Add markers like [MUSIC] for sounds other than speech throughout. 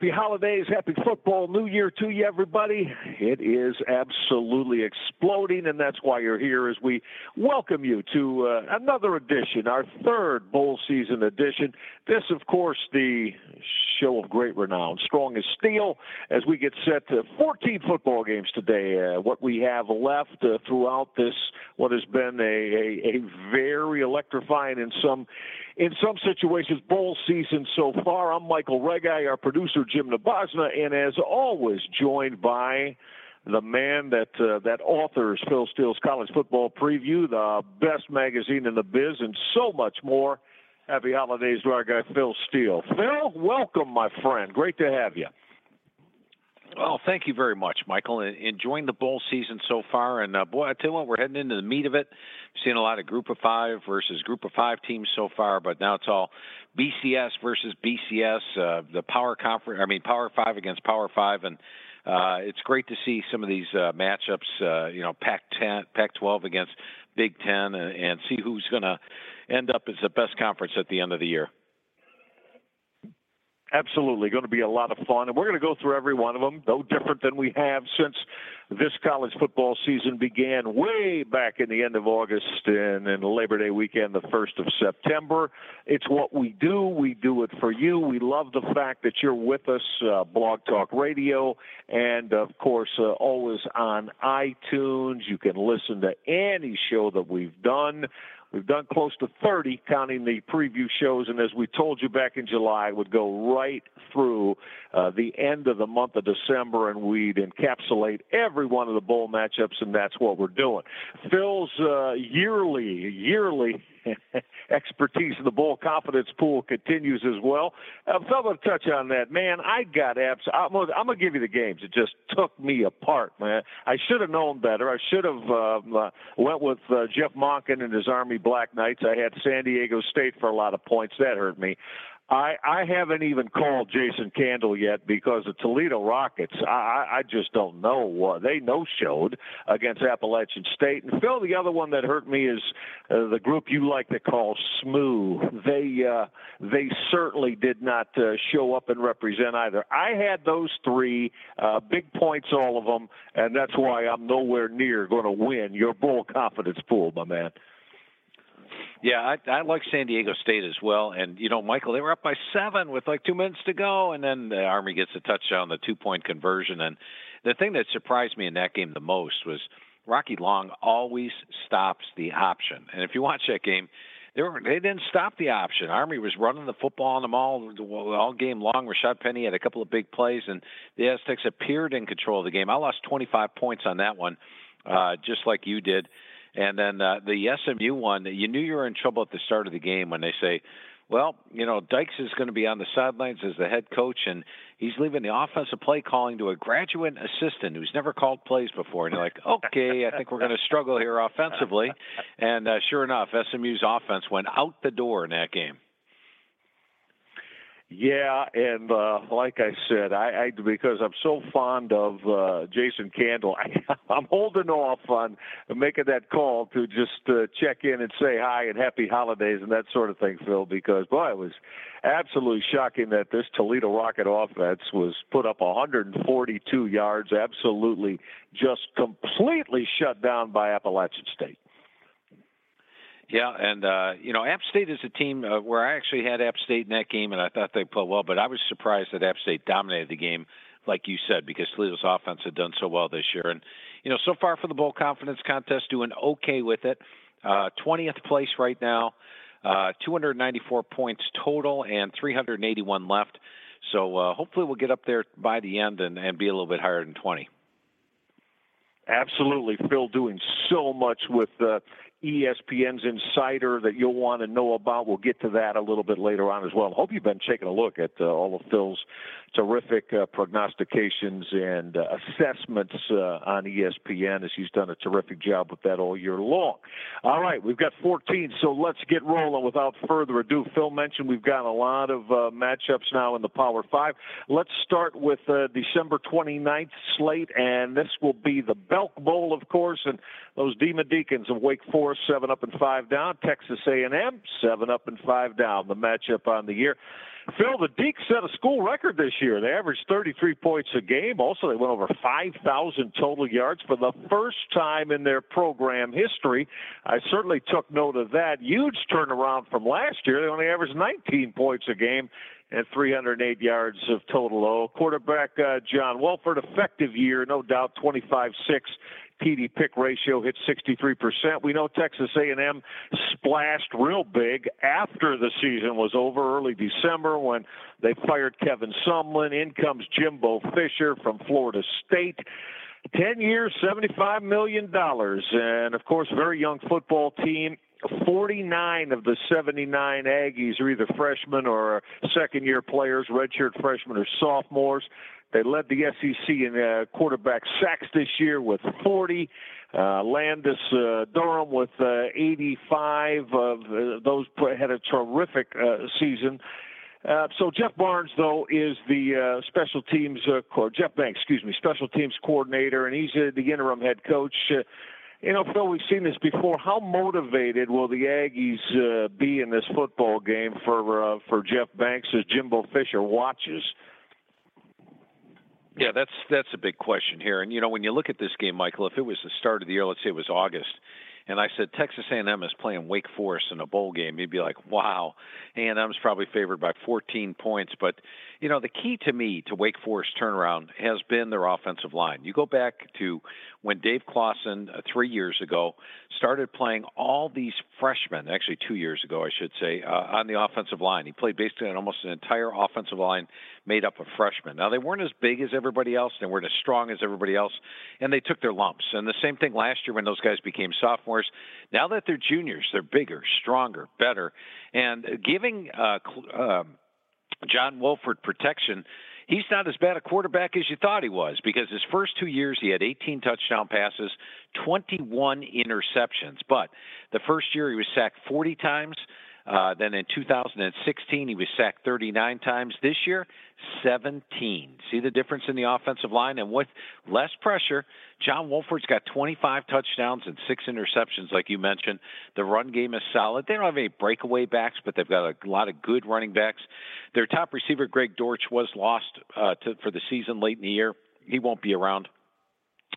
Happy holidays, happy football, new year to you, everybody. It is absolutely exploding, and that's why you're here as we welcome you to uh, another edition, our third bowl season edition. This, of course, the show of great renown, strong as Steele, as we get set to 14 football games today. Uh, what we have left uh, throughout this, what has been a, a, a very electrifying in some in some situations bowl season so far. I'm Michael Reghi, our producer Jim Nabazna, and as always, joined by the man that uh, that authors Phil Steele's college football preview, the best magazine in the biz, and so much more. Happy holidays to our guy Phil Steele. Phil, welcome, my friend. Great to have you. Well, thank you very much, Michael. Enjoying the bowl season so far, and uh, boy, I tell you what, we're heading into the meat of it. Seeing a lot of Group of Five versus Group of Five teams so far, but now it's all BCS versus BCS, uh, the Power Conference. I mean, Power Five against Power Five, and uh, it's great to see some of these uh, matchups. Uh, you know, Pac-10, Pac-12 against Big Ten, and, and see who's going to end up as the best conference at the end of the year. Absolutely, going to be a lot of fun, and we're going to go through every one of them. No different than we have since this college football season began way back in the end of August and then Labor Day weekend, the first of September. It's what we do. We do it for you. We love the fact that you're with us, uh, Blog Talk Radio, and of course, uh, always on iTunes. You can listen to any show that we've done. We've done close to 30, counting the preview shows, and as we told you back in July, would go right through uh, the end of the month of December, and we'd encapsulate every one of the bowl matchups, and that's what we're doing. Phil's uh, yearly, yearly [LAUGHS] expertise in the bowl confidence pool continues as well. Uh, to touch on that, man, I got abs. I'm gonna, I'm gonna give you the games. It just took me apart, man. I should have known better. I should have um, uh, went with uh, Jeff Monken and his Army Black Knights. I had San Diego State for a lot of points. That hurt me. I, I haven't even called Jason Candle yet because the Toledo Rockets. I, I just don't know what they no showed against Appalachian State. And Phil, the other one that hurt me is uh, the group you like to call Smooth. They uh, they certainly did not uh, show up and represent either. I had those three uh, big points, all of them, and that's why I'm nowhere near going to win your bowl confidence pool, my man. Yeah, I, I like San Diego State as well. And you know, Michael, they were up by seven with like two minutes to go, and then the Army gets a touchdown, the two-point conversion. And the thing that surprised me in that game the most was Rocky Long always stops the option. And if you watch that game, they were they didn't stop the option. Army was running the football on them all all game long. Rashaad Penny had a couple of big plays, and the Aztecs appeared in control of the game. I lost 25 points on that one, uh, just like you did. And then uh, the SMU one, you knew you were in trouble at the start of the game when they say, well, you know, Dykes is going to be on the sidelines as the head coach, and he's leaving the offensive play calling to a graduate assistant who's never called plays before. And you're like, okay, I think we're going to struggle here offensively. And uh, sure enough, SMU's offense went out the door in that game. Yeah, and uh, like I said, I, I because I'm so fond of uh, Jason Candle, I, [LAUGHS] I'm holding off on making that call to just uh, check in and say hi and happy holidays and that sort of thing, Phil. Because boy, it was absolutely shocking that this Toledo Rocket offense was put up 142 yards, absolutely just completely shut down by Appalachian State. Yeah, and uh, you know, App State is a team uh, where I actually had App State in that game, and I thought they played well. But I was surprised that App State dominated the game, like you said, because Toledo's offense had done so well this year. And you know, so far for the bowl confidence contest, doing okay with it. Uh, 20th place right now, uh, 294 points total, and 381 left. So uh, hopefully we'll get up there by the end and, and be a little bit higher than 20. Absolutely, Phil doing so much with uh, ESPN's insider that you'll want to know about. We'll get to that a little bit later on as well. I Hope you've been taking a look at uh, all of Phil's terrific uh, prognostications and uh, assessments uh, on ESPN as he's done a terrific job with that all year long. All right, we've got 14, so let's get rolling without further ado. Phil mentioned we've got a lot of uh, matchups now in the Power Five. Let's start with uh, December 29th slate, and this will be the Belk Bowl, of course, and those Demon Deacons of Wake Forest, seven up and five down. Texas A&M, seven up and five down. The matchup on the year. Phil, the Deacs set a school record this year. They averaged 33 points a game. Also, they went over 5,000 total yards for the first time in their program history. I certainly took note of that. Huge turnaround from last year. They only averaged 19 points a game and 308 yards of total. Oh, quarterback uh, John Wolford, effective year, no doubt, 25-6 TD pick ratio hit 63%. We know Texas A&M splashed real big after the season was over, early December when they fired Kevin Sumlin. In comes Jimbo Fisher from Florida State. 10 years, $75 million. And of course, very young football team. 49 of the 79 Aggies are either freshmen or second year players, redshirt freshmen or sophomores. They led the SEC in uh, quarterback sacks this year with 40. Uh, Landis uh, Durham with uh, 85 of uh, those had a terrific uh, season. Uh, so Jeff Barnes, though, is the uh, special teams uh, co- Jeff Banks, excuse me, special teams coordinator, and he's uh, the interim head coach. You know, Phil, we've seen this before. How motivated will the Aggies uh, be in this football game for uh, for Jeff Banks as Jimbo Fisher watches? Yeah, that's that's a big question here. And you know, when you look at this game, Michael, if it was the start of the year, let's say it was August, and I said Texas A&M is playing Wake Forest in a bowl game, you'd be like, "Wow, A&M's probably favored by 14 points." But you know, the key to me to Wake Forest turnaround has been their offensive line. You go back to when Dave Clawson uh, three years ago started playing all these freshmen, actually two years ago, I should say, uh, on the offensive line. He played basically on almost an entire offensive line made up of freshmen. Now they weren't as big as everybody else, they weren't as strong as everybody else, and they took their lumps. And the same thing last year when those guys became sophomores. Now that they're juniors, they're bigger, stronger, better, and giving. Uh, uh, John Wolford protection, he's not as bad a quarterback as you thought he was because his first two years he had 18 touchdown passes, 21 interceptions. But the first year he was sacked 40 times. Uh, then in 2016, he was sacked 39 times. This year, 17. See the difference in the offensive line? And with less pressure, John Wolford's got 25 touchdowns and six interceptions, like you mentioned. The run game is solid. They don't have any breakaway backs, but they've got a lot of good running backs. Their top receiver, Greg Dortch, was lost uh, to, for the season late in the year. He won't be around.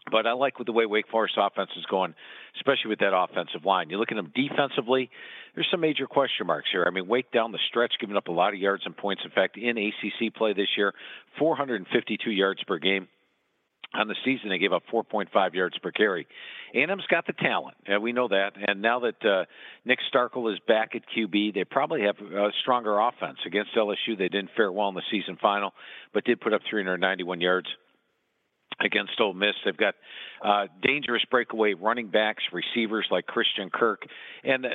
But I like the way Wake Forest offense is going, especially with that offensive line. You look at them defensively, there's some major question marks here. I mean, Wake down the stretch, giving up a lot of yards and points. In fact, in ACC play this year, 452 yards per game. On the season, they gave up 4.5 yards per carry. A&M's got the talent, and we know that. And now that uh, Nick Starkel is back at QB, they probably have a stronger offense. Against LSU, they didn't fare well in the season final, but did put up 391 yards against Ole Miss. They've got uh, dangerous breakaway running backs, receivers like Christian Kirk, and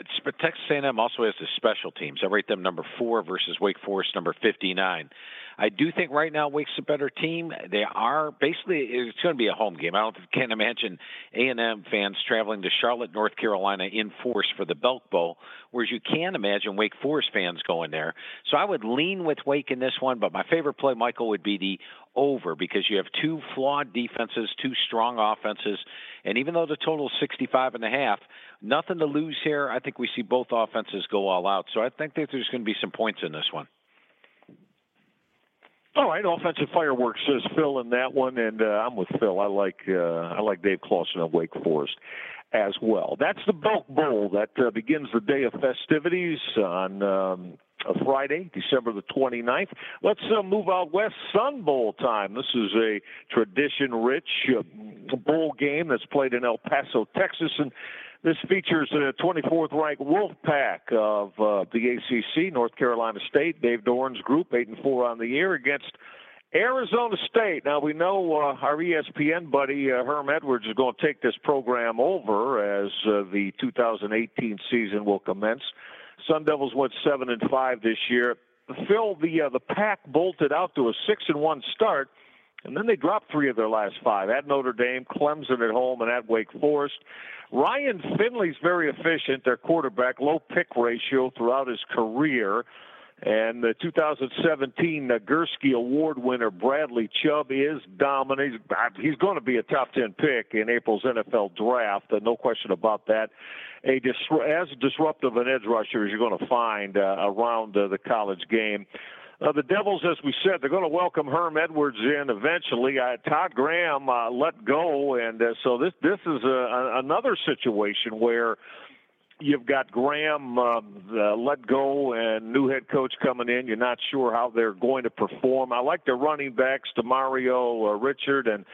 Texas A&M also has the special teams. I rate them number four versus Wake Forest number 59. I do think right now Wake's a better team. They are basically it's going to be a home game. I don't can't imagine A&M fans traveling to Charlotte, North Carolina in force for the Belk Bowl, whereas you can imagine Wake Forest fans going there. So I would lean with Wake in this one, but my favorite play, Michael, would be the over because you have two flawed defenses, two strong offenses, and even though the total is 65 and a half, nothing to lose here. I think we see both offenses go all out. So I think that there's going to be some points in this one. All right, offensive fireworks says Phil in that one, and uh, I'm with Phil. I like uh, I like Dave Clawson of Wake Forest. as well. That's the Belk Bowl that uh, begins the day of festivities on um, Friday, December the 29th. Let's uh, move out west. Sun Bowl time. This is a tradition-rich uh, bowl game that's played in El Paso, Texas, and this features the 24th ranked Wolfpack of uh, the ACC, North Carolina State. Dave Doeren's group, eight and four on the year, against Arizona State. Now we know uh, our ESPN buddy uh, Herm Edwards is going to take this program over as uh, the 2018 season will commence. Sun Devils went seven and five this year. Phil, the uh, the pack bolted out to a six and one start, and then they dropped three of their last five at Notre Dame, Clemson at home, and at Wake Forest. Ryan Finley's very efficient. Their quarterback, low pick ratio throughout his career. And the 2017 Nagurski Award winner Bradley Chubb is dominant. He's going to be a top 10 pick in April's NFL draft, no question about that. A as disruptive an edge rusher as you're going to find uh, around uh, the college game. Uh, the Devils, as we said, they're going to welcome Herm Edwards in eventually. Uh, Todd Graham uh, let go, and uh, so this this is a, a, another situation where you've got Graham uh, let go and new head coach coming in. You're not sure how they're going to perform. I like their running backs, Demario uh, Richard and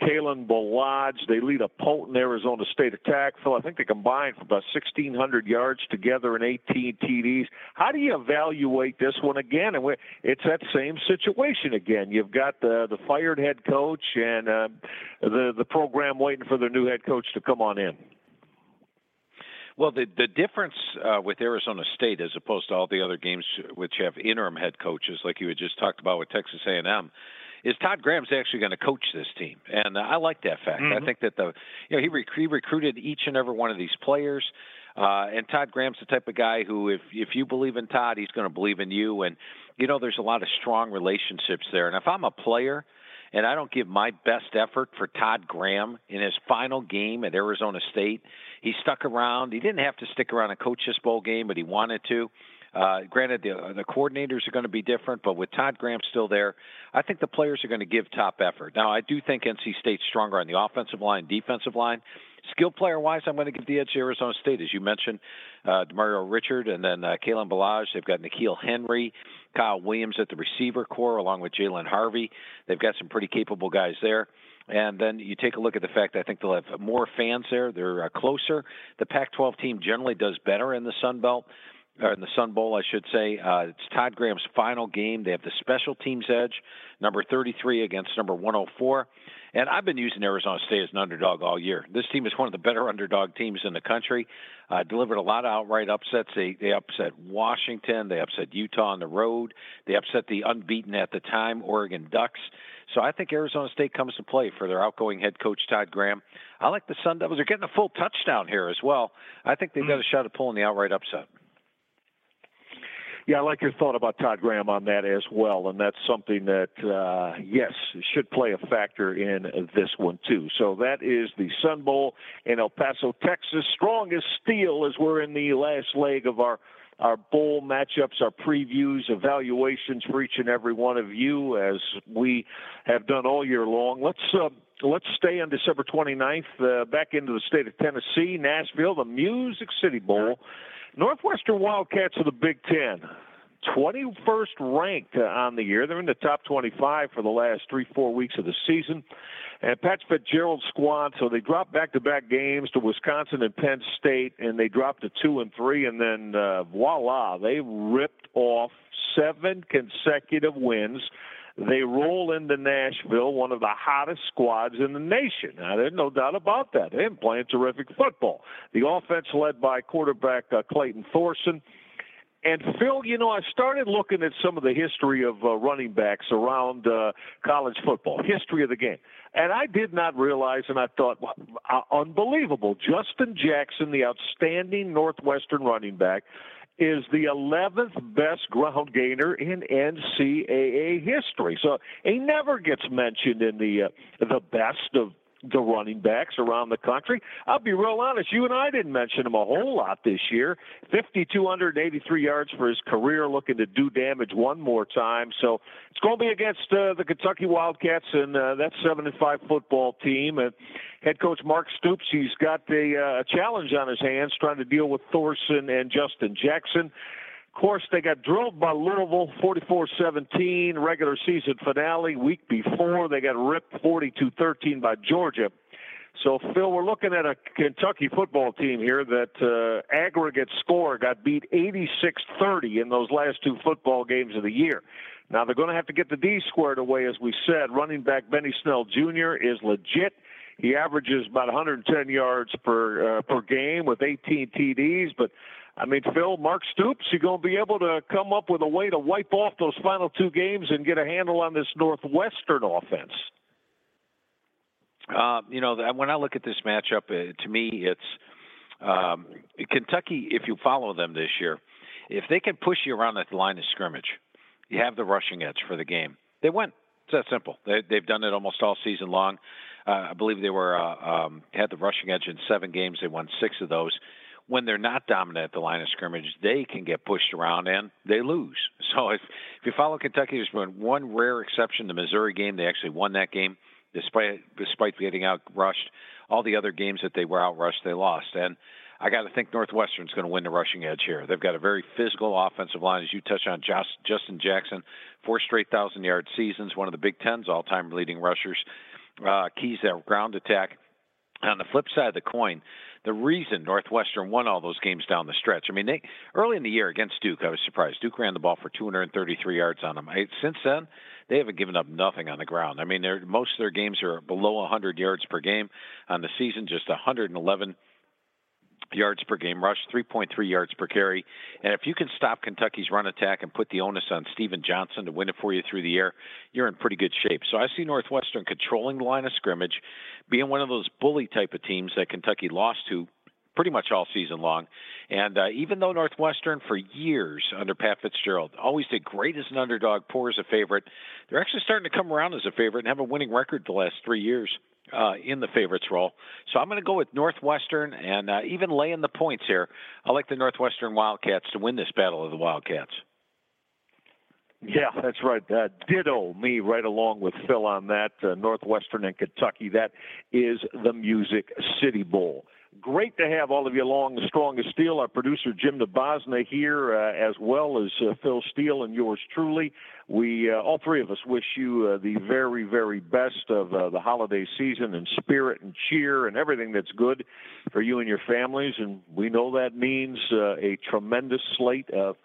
Kalen Ballage. They lead a potent Arizona State attack. Phil, I think they combined for about 1,600 yards together and 18 TDs. How do you evaluate this one again? And it's that same situation again. You've got the the fired head coach and uh, the the program waiting for their new head coach to come on in. Well, the the difference uh, with Arizona State, as opposed to all the other games which have interim head coaches, like you had just talked about with Texas A&M, is Todd Graham's actually going to coach this team, and I like that fact. Mm-hmm. I think that the you know he, rec- he recruited each and every one of these players. Uh, and Todd Graham's the type of guy who, if if you believe in Todd, he's going to believe in you. And you know, there's a lot of strong relationships there. And if I'm a player, and I don't give my best effort for Todd Graham in his final game at Arizona State. He stuck around. He didn't have to stick around coach this bowl game, but he wanted to. Uh, granted, the, the coordinators are going to be different, but with Todd Graham still there, I think the players are going to give top effort. Now, I do think NC State's stronger on the offensive line, defensive line. Skill player wise, I'm going to give the edge to Arizona State, as you mentioned. Uh, Demario Richard and then uh, Kalen Ballage. They've got N'Keal Harry, Kyle Williams at the receiver corps, along with Jalen Harvey. They've got some pretty capable guys there. And then you take a look at the fact I think they'll have more fans there. They're uh, closer. The Pac-12 team generally does better in the Sun Belt or in the Sun Bowl, I should say. Uh, it's Todd Graham's final game. They have the special teams edge, number 33 against number 104. And I've been using Arizona State as an underdog all year. This team is one of the better underdog teams in the country. Uh, delivered a lot of outright upsets. They they upset Washington. They upset Utah on the road. They upset the unbeaten at the time Oregon Ducks. So I think Arizona State comes to play for their outgoing head coach Todd Graham. I like the Sun Devils. They're getting a full touchdown here as well. I think they've got a shot at pulling the outright upset. Yeah, I like your thought about Todd Graham on that as well, and that's something that uh, yes should play a factor in this one too. So that is the Sun Bowl in El Paso, Texas. Strong as Steele as we're in the last leg of our our bowl matchups, our previews, evaluations for each and every one of you, as we have done all year long. Let's uh, let's stay on December 29th, uh, back into the state of Tennessee, Nashville, the Music City Bowl. Northwestern Wildcats of the Big Ten. 21st ranked on the year. They're in the top 25 for the last three, four weeks of the season. And Pat Fitzgerald's squad, so they dropped back-to-back games to Wisconsin and Penn State, and they dropped to two and three, and then uh, voila, they ripped off seven consecutive wins. They roll into Nashville, one of the hottest squads in the nation. Now, there's no doubt about that. They're playing terrific football. The offense led by quarterback uh, Clayton Thorson. And Phil, you know, I started looking at some of the history of uh, running backs around uh, college football, history of the game. And I did not realize, and I thought, uh, unbelievable. Justin Jackson, the outstanding Northwestern running back, is the 11th best ground gainer in NCAA history. So he never gets mentioned in the uh, the best of the running backs around the country. I'll be real honest, you and I didn't mention him a whole lot this year. 5,283 yards for his career, looking to do damage one more time. So it's going to be against uh, the Kentucky Wildcats and uh, that 7 and 5 football team. And head coach Mark Stoops, he's got a, uh, a challenge on his hands trying to deal with Thorson and Justin Jackson. Course, they got drilled by Louisville 44-17 regular season finale. Week before, they got ripped 42-13 by Georgia. So, Phil, we're looking at a Kentucky football team here that uh, aggregate score got beat 86-30 in those last two football games of the year. Now they're going to have to get the D squared away, as we said. Running back Benny Snell Jr. is legit. He averages about 110 yards per uh, per game with 18 TDs, but I mean, Phil, Mark Stoops, you going to be able to come up with a way to wipe off those final two games and get a handle on this Northwestern offense? Uh, you know, when I look at this matchup, uh, to me, it's um, Kentucky. If you follow them this year, if they can push you around the line of scrimmage, you have the rushing edge for the game. They win. It's that simple. They, have done it almost all season long. Uh, I believe they were uh, um, had the rushing edge in seven games. They won six of those when they're not dominant at the line of scrimmage, they can get pushed around and they lose. [LAUGHS] So if if you follow Kentucky, there's been one rare exception, the Missouri game. They actually won that game despite despite getting out rushed. All the other games that they were out rushed, they lost. And I got to think Northwestern's going to win the rushing edge here. They've got a very physical offensive line, as you touched on. Just, Justin Jackson, four straight thousand yard seasons, one of the Big Ten's all time leading rushers. Uh, keys that ground attack. On the flip side of the coin, the reason Northwestern won all those games down the stretch. I mean, they early in the year against Duke, I was surprised. Duke ran the ball for 233 yards on them. I, since then, they haven't given up nothing on the ground. I mean, most of their games are below 100 yards per game on the season, just 111 yards per game rush, 3.3 yards per carry. And if you can stop Kentucky's run attack and put the onus on Stephen Johnson to win it for you through the air, you're in pretty good shape. So I see Northwestern controlling the line of scrimmage, being one of those bully type of teams that Kentucky lost to pretty much all season long. And uh, even though Northwestern, for years under Pat Fitzgerald, always did great as an underdog, poor as a favorite, they're actually starting to come around as a favorite and have a winning record the last three years uh, in the favorites role. So I'm going to go with Northwestern and uh, even laying the points here. I like the Northwestern Wildcats to win this battle of the Wildcats. Yeah, that's right. Uh, ditto me right along with Phil on that. Uh, Northwestern and Kentucky. That is the Music City Bowl. Great to have all of you along the Strong as Steele. Our producer Jim Nabosna here, uh, as well as uh, Phil Steele and yours truly. We uh, all three of us wish you uh, the very, very best of uh, the holiday season and spirit and cheer and everything that's good for you and your families. And we know that means uh, a tremendous slate of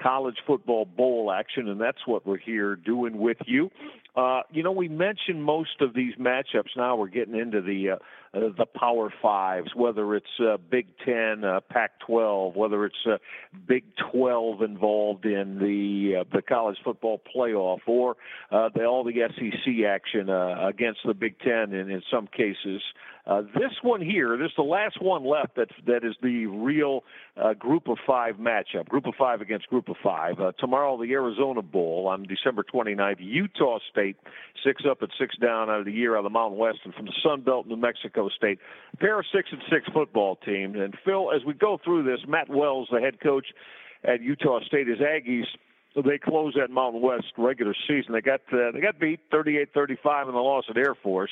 college football bowl action, and that's what we're here doing with you. Uh, you know, we mentioned most of these matchups. Now we're getting into the uh, uh, the Power Fives, whether it's uh, Big Ten, uh, Pac-12, whether it's Big 12 involved in the the college football playoff, or the, all the SEC action against the Big Ten, in, in some cases. This one here, this is the last one left that that is the real Group of Five matchup. Group of Five against Group of Five. Tomorrow, the Arizona Bowl on December 29th. Utah State, six up and six down out of the year out of the Mountain West, and from the Sun Belt, New Mexico State. A pair of six and six football teams. And Phil, as we go through this, Matt Wells, the head coach at Utah State, his Aggies they closed that Mountain West regular season. They got uh, they got beat 38-35 in the loss at Air Force.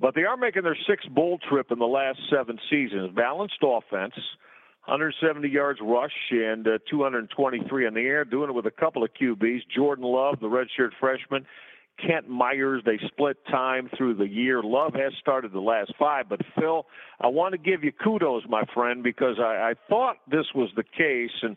But they are making their sixth bowl trip in the last seven seasons. Balanced offense, 170 yards rush and uh, 223 in the air, doing it with a couple of QBs. Jordan Love, the redshirt freshman, Kent Myers. They split time through the year. Love has started the last five, but Phil, I want to give you kudos, my friend, because I, I thought this was the case, and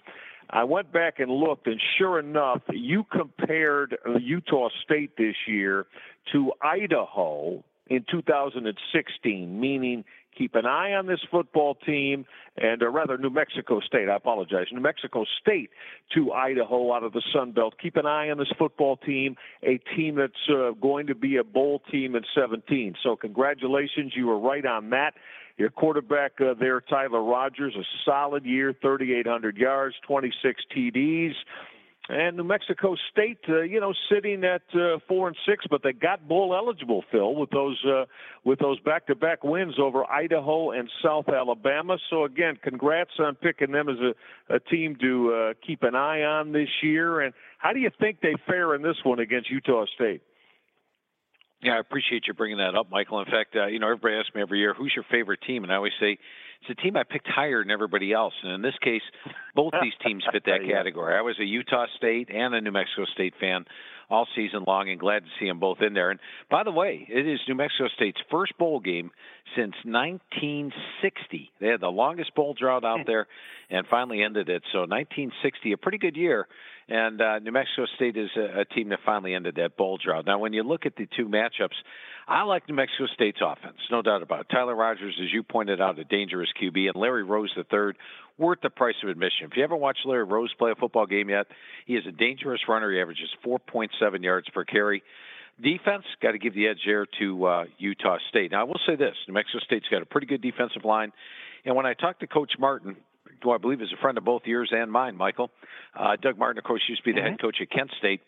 I went back and looked, and sure enough, you compared Utah State this year to Idaho in 2016, meaning keep an eye on this football team, and or rather New Mexico State. I apologize, New Mexico State to Idaho out of the Sun Belt. Keep an eye on this football team, a team that's uh, going to be a bowl team in 17. So congratulations, you were right on that. Your quarterback uh, there, Tyler Rogers, a solid year, 3,800 yards, 26 TDs. And New Mexico State, uh, you know, sitting at uh, four and six, but they got bowl eligible, Phil, with those uh, with those back-to-back wins over Idaho and South Alabama. So again, congrats on picking them as a, a team to uh, keep an eye on this year. And how do you think they fare in this one against Utah State? Yeah, I appreciate you bringing that up, Michael. In fact, uh, you know, everybody asks me every year, "Who's your favorite team?" And I always say it's a team I picked higher than everybody else. And in this case, both these teams fit that [LAUGHS] category. I was a Utah State and a New Mexico State fan all season long and glad to see them both in there. And by the way, it is New Mexico State's first bowl game since 1960. They had the longest bowl drought out [LAUGHS] there and finally ended it. So 1960, a pretty good year. And uh, New Mexico State is a, a team that finally ended that bowl drought. Now, when you look at the two matchups, I like New Mexico State's offense, no doubt about it. Tyler Rogers, as you pointed out, a dangerous QB, and Larry Rose III, worth the price of admission. If you haven't watched Larry Rose play a football game yet, he is a dangerous runner. He averages 4.7 yards per carry. Defense, got to give the edge there to uh, Utah State. Now, I will say this New Mexico State's got a pretty good defensive line. And when I talked to Coach Martin, who I believe is a friend of both yours and mine, Michael, uh, Doug Martin, of course, used to be the mm-hmm. head coach at Kent State.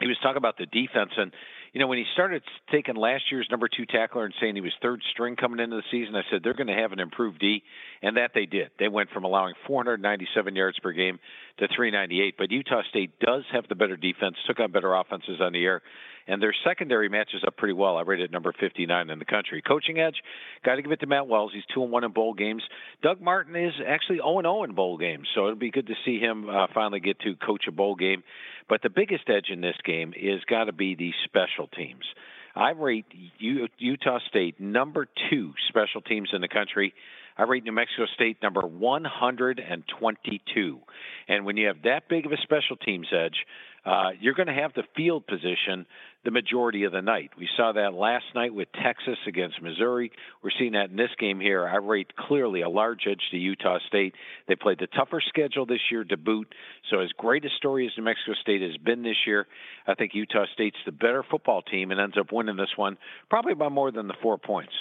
He was talking about the defense, and you know, when he started taking last year's number two tackler and saying he was third string coming into the season, I said they're going to have an improved D, and that they did. They went from allowing 497 yards per game to 398. But Utah State does have the better defense, took on better offenses on the air, and their secondary matches up pretty well. I rated number 59 in the country. Coaching edge, got to give it to Matt Wells. He's two and one in bowl games. Doug Martin is actually 0 and 0 in bowl games, so it'll be good to see him uh, finally get to coach a bowl game. But the biggest edge in this game is got to be the special teams. I rate Utah State number two special teams in the country. I rate New Mexico State number 122. And when you have that big of a special teams edge, uh, you're going to have the field position the majority of the night. We saw that last night with Texas against Missouri. We're seeing that in this game here. I rate clearly a large edge to Utah State. They played the tougher schedule this year to boot. So, as great a story as New Mexico State has been this year, I think Utah State's the better football team and ends up winning this one probably by more than the four points.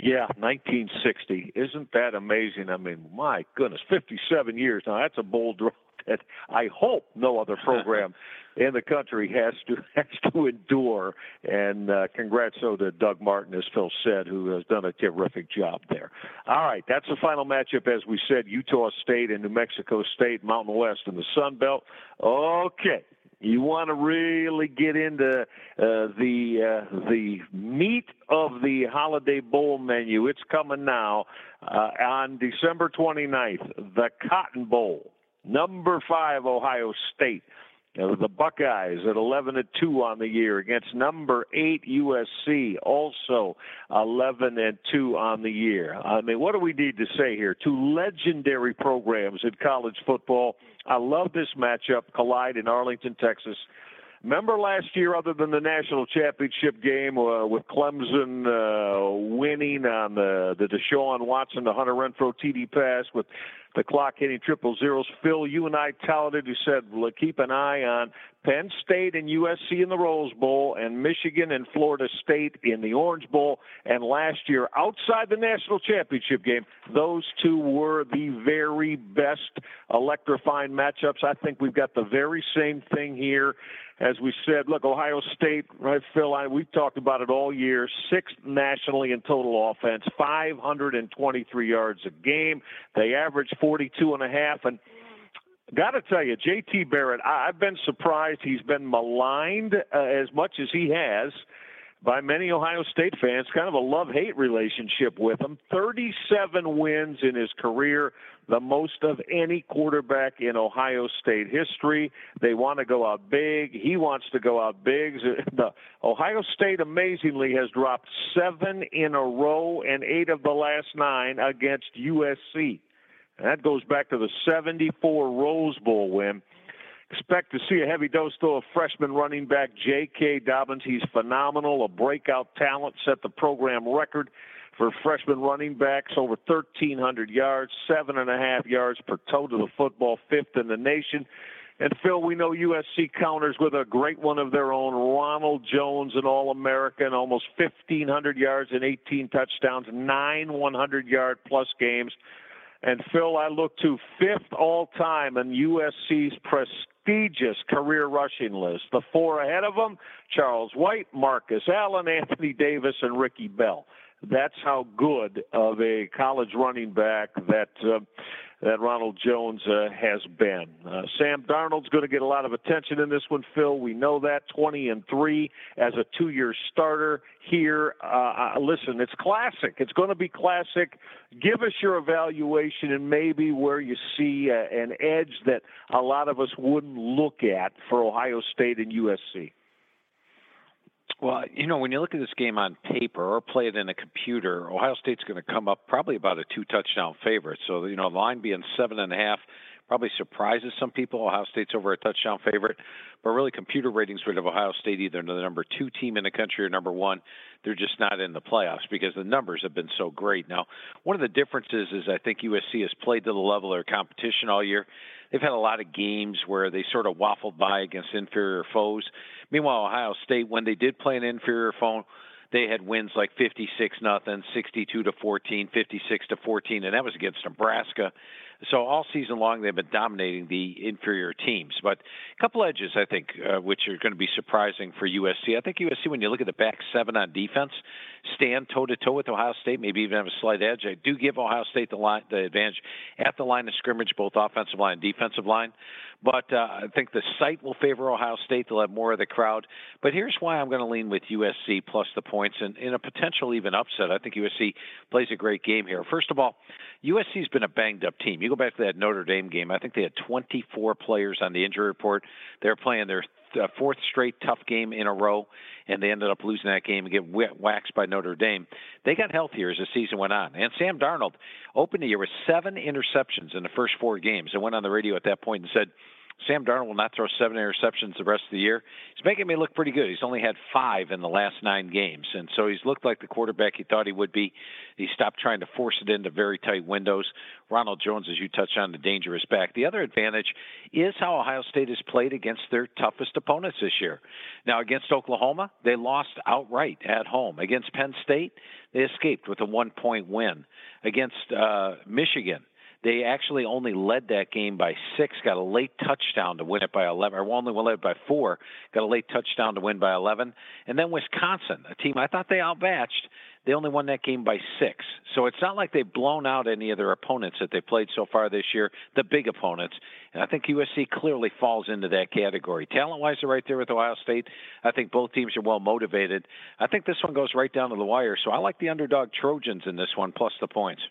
Yeah, 1960. Isn't that amazing? I mean, my goodness, 57 years now. That's a bold draw that I hope no other [LAUGHS] program in the country has to [LAUGHS] has to endure. And uh, congrats so to Doug Martin, as Phil said, who has done a terrific job there. All right, that's the final matchup, as we said, Utah State and New Mexico State, Mountain West in the Sun Belt. Okay, you want to really get into uh, the uh, the meat of the Holiday Bowl menu. It's coming now uh, on December 29th, the Cotton Bowl number five Ohio State. the Buckeyes at 11 and 2 on the year against number 8 USC, also 11 and 2 on the year. I mean, what do we need to say here? Two legendary programs in college football. I love this matchup, collide in Arlington, Texas. Remember last year, other than the national championship game uh, with Clemson uh, winning on the the Deshaun Watson, the Hunter Renfrow TD pass with the clock hitting triple zeros. Phil, you and I touted, you said, keep an eye on Penn State and USC in the Rose Bowl, and Michigan and Florida State in the Orange Bowl. And last year, outside the national championship game, those two were the very best electrifying matchups. I think we've got the very same thing here. As we said, look, Ohio State, right, Phil, I, we've talked about it all year, sixth nationally in total offense, 523 yards a game. They average 42 and a half. And Got to tell you, J.T. Barrett, I've been surprised he's been maligned uh, as much as he has by many Ohio State fans. Kind of a love hate relationship with him. 37 wins in his career, the most of any quarterback in Ohio State history. They want to go out big. He wants to go out big. [LAUGHS] The Ohio State amazingly has dropped seven in a row and eight of the last nine against USC. And that goes back to the 74 Rose Bowl win. Expect to see a heavy dose, though, of freshman running back J.K. Dobbins. He's phenomenal, a breakout talent, set the program record for freshman running backs, over 1,300 yards, seven and a half yards per toe to the football, fifth in the nation. And Phil, we know USC counters with a great one of their own, Ronald Jones, an All American, almost 1,500 yards and 18 touchdowns, nine 100 yard plus games. And Phil, I look to fifth all time in USC's prestigious career rushing list. The four ahead of them Charles White, Marcus Allen, Anthony Davis, and Ricky Bell. That's how good of a college running back that uh, that Ronald Jones uh, has been. Uh, Sam Darnold's going to get a lot of attention in this one, Phil. We know that 20 and three as a two-year starter here. Uh, uh, listen, it's classic. It's going to be classic. Give us your evaluation and maybe where you see uh, an edge that a lot of us wouldn't look at for Ohio State and USC. Well, you know, when you look at this game on paper or play it in a computer, Ohio State's going to come up probably about a two touchdown favorite. So, you know, the line being seven and a half probably surprises some people. Ohio State's over a touchdown favorite, but really computer ratings would have Ohio State either the number two team in the country or number one. They're just not in the playoffs because the numbers have been so great. Now, one of the differences is I think USC has played to the level of their competition all year. They've had a lot of games where they sort of waffled by against inferior foes. Meanwhile, Ohio State, when they did play an inferior foe, they had wins like 56 nothing, 62 to 14, 56 to 14, and that was against Nebraska. So all season long, they've been dominating the inferior teams. But a couple edges, I think, uh, which are going to be surprising for USC. I think USC, when you look at the back seven on defense, stand toe to toe with Ohio State, maybe even have a slight edge. I do give Ohio State the line, the advantage at the line of scrimmage, both offensive line and defensive line. But uh, I think the site will favor Ohio State. They'll have more of the crowd. But here's why I'm going to lean with USC plus the points and in a potential even upset. I think USC plays a great game here. First of all, USC's been a banged up team. You go back to that Notre Dame game. I think they had 24 players on the injury report. They're playing their uh, fourth straight tough game in a row, and they ended up losing that game and get waxed by Notre Dame. They got healthier as the season went on. And Sam Darnold opened the year with seven interceptions in the first four games. I went on the radio at that point and said, Sam Darnold will not throw seven interceptions the rest of the year. He's making me look pretty good. He's only had five in the last nine games, and so he's looked like the quarterback he thought he would be. He stopped trying to force it into very tight windows. Ronald Jones, as you touched on, the dangerous back. The other advantage is how Ohio State has played against their toughest opponents this year. Now, against Oklahoma, they lost outright at home. Against Penn State, they escaped with a one point win. Against uh, Michigan, they actually only led that game by six, got a late touchdown to win it by 11, or only led by four, got a late touchdown to win by 11. And then Wisconsin, a team I thought they outmatched, they only won that game by six. So it's not like they've blown out any of their opponents that they played so far this year, the big opponents. And I think USC clearly falls into that category. Talent wise, they're right there with Ohio State. I think both teams are well motivated. I think this one goes right down to the wire. So I like the underdog Trojans in this one, plus the points.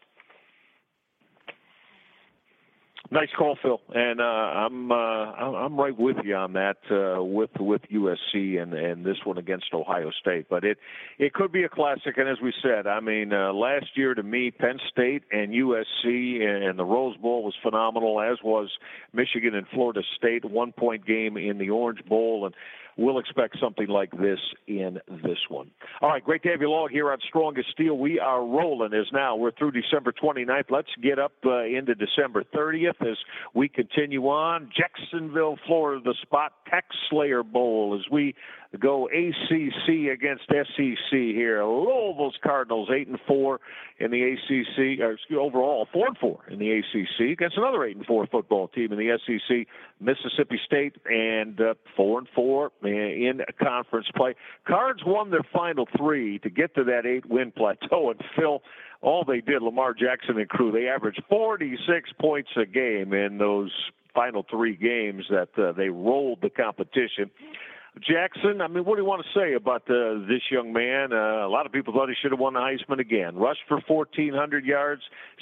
Nice call, Phil, and uh, I'm uh, I'm right with you on that uh, with with USC and and this one against Ohio State. But it it could be a classic, and as we said, I mean, uh, last year to me, Penn State and USC and the Rose Bowl was phenomenal, as was Michigan and Florida State, one point game in the Orange Bowl, and we'll expect something like this in this one. All right, great to have you along here on Strongest Steel. We are rolling as now. We're through December 29th. Let's get up uh, into December 30th as we continue on. Jacksonville, Florida, the spot Tech Slayer Bowl as we go ACC against SEC here. Louisville's Cardinals eight and four in the ACC, or excuse, overall four and four in the ACC against another eight and four football team in the SEC, Mississippi State, and uh, four and four in conference play. Cards won their final three to get to that eight win plateau, and Phil. All they did, Lamar Jackson and crew, they averaged 46 points a game in those final three games that uh, they rolled the competition. Jackson, I mean, what do you want to say about uh, this young man? Uh, a lot of people thought he should have won the Heisman again. Rushed for 1,400 yards,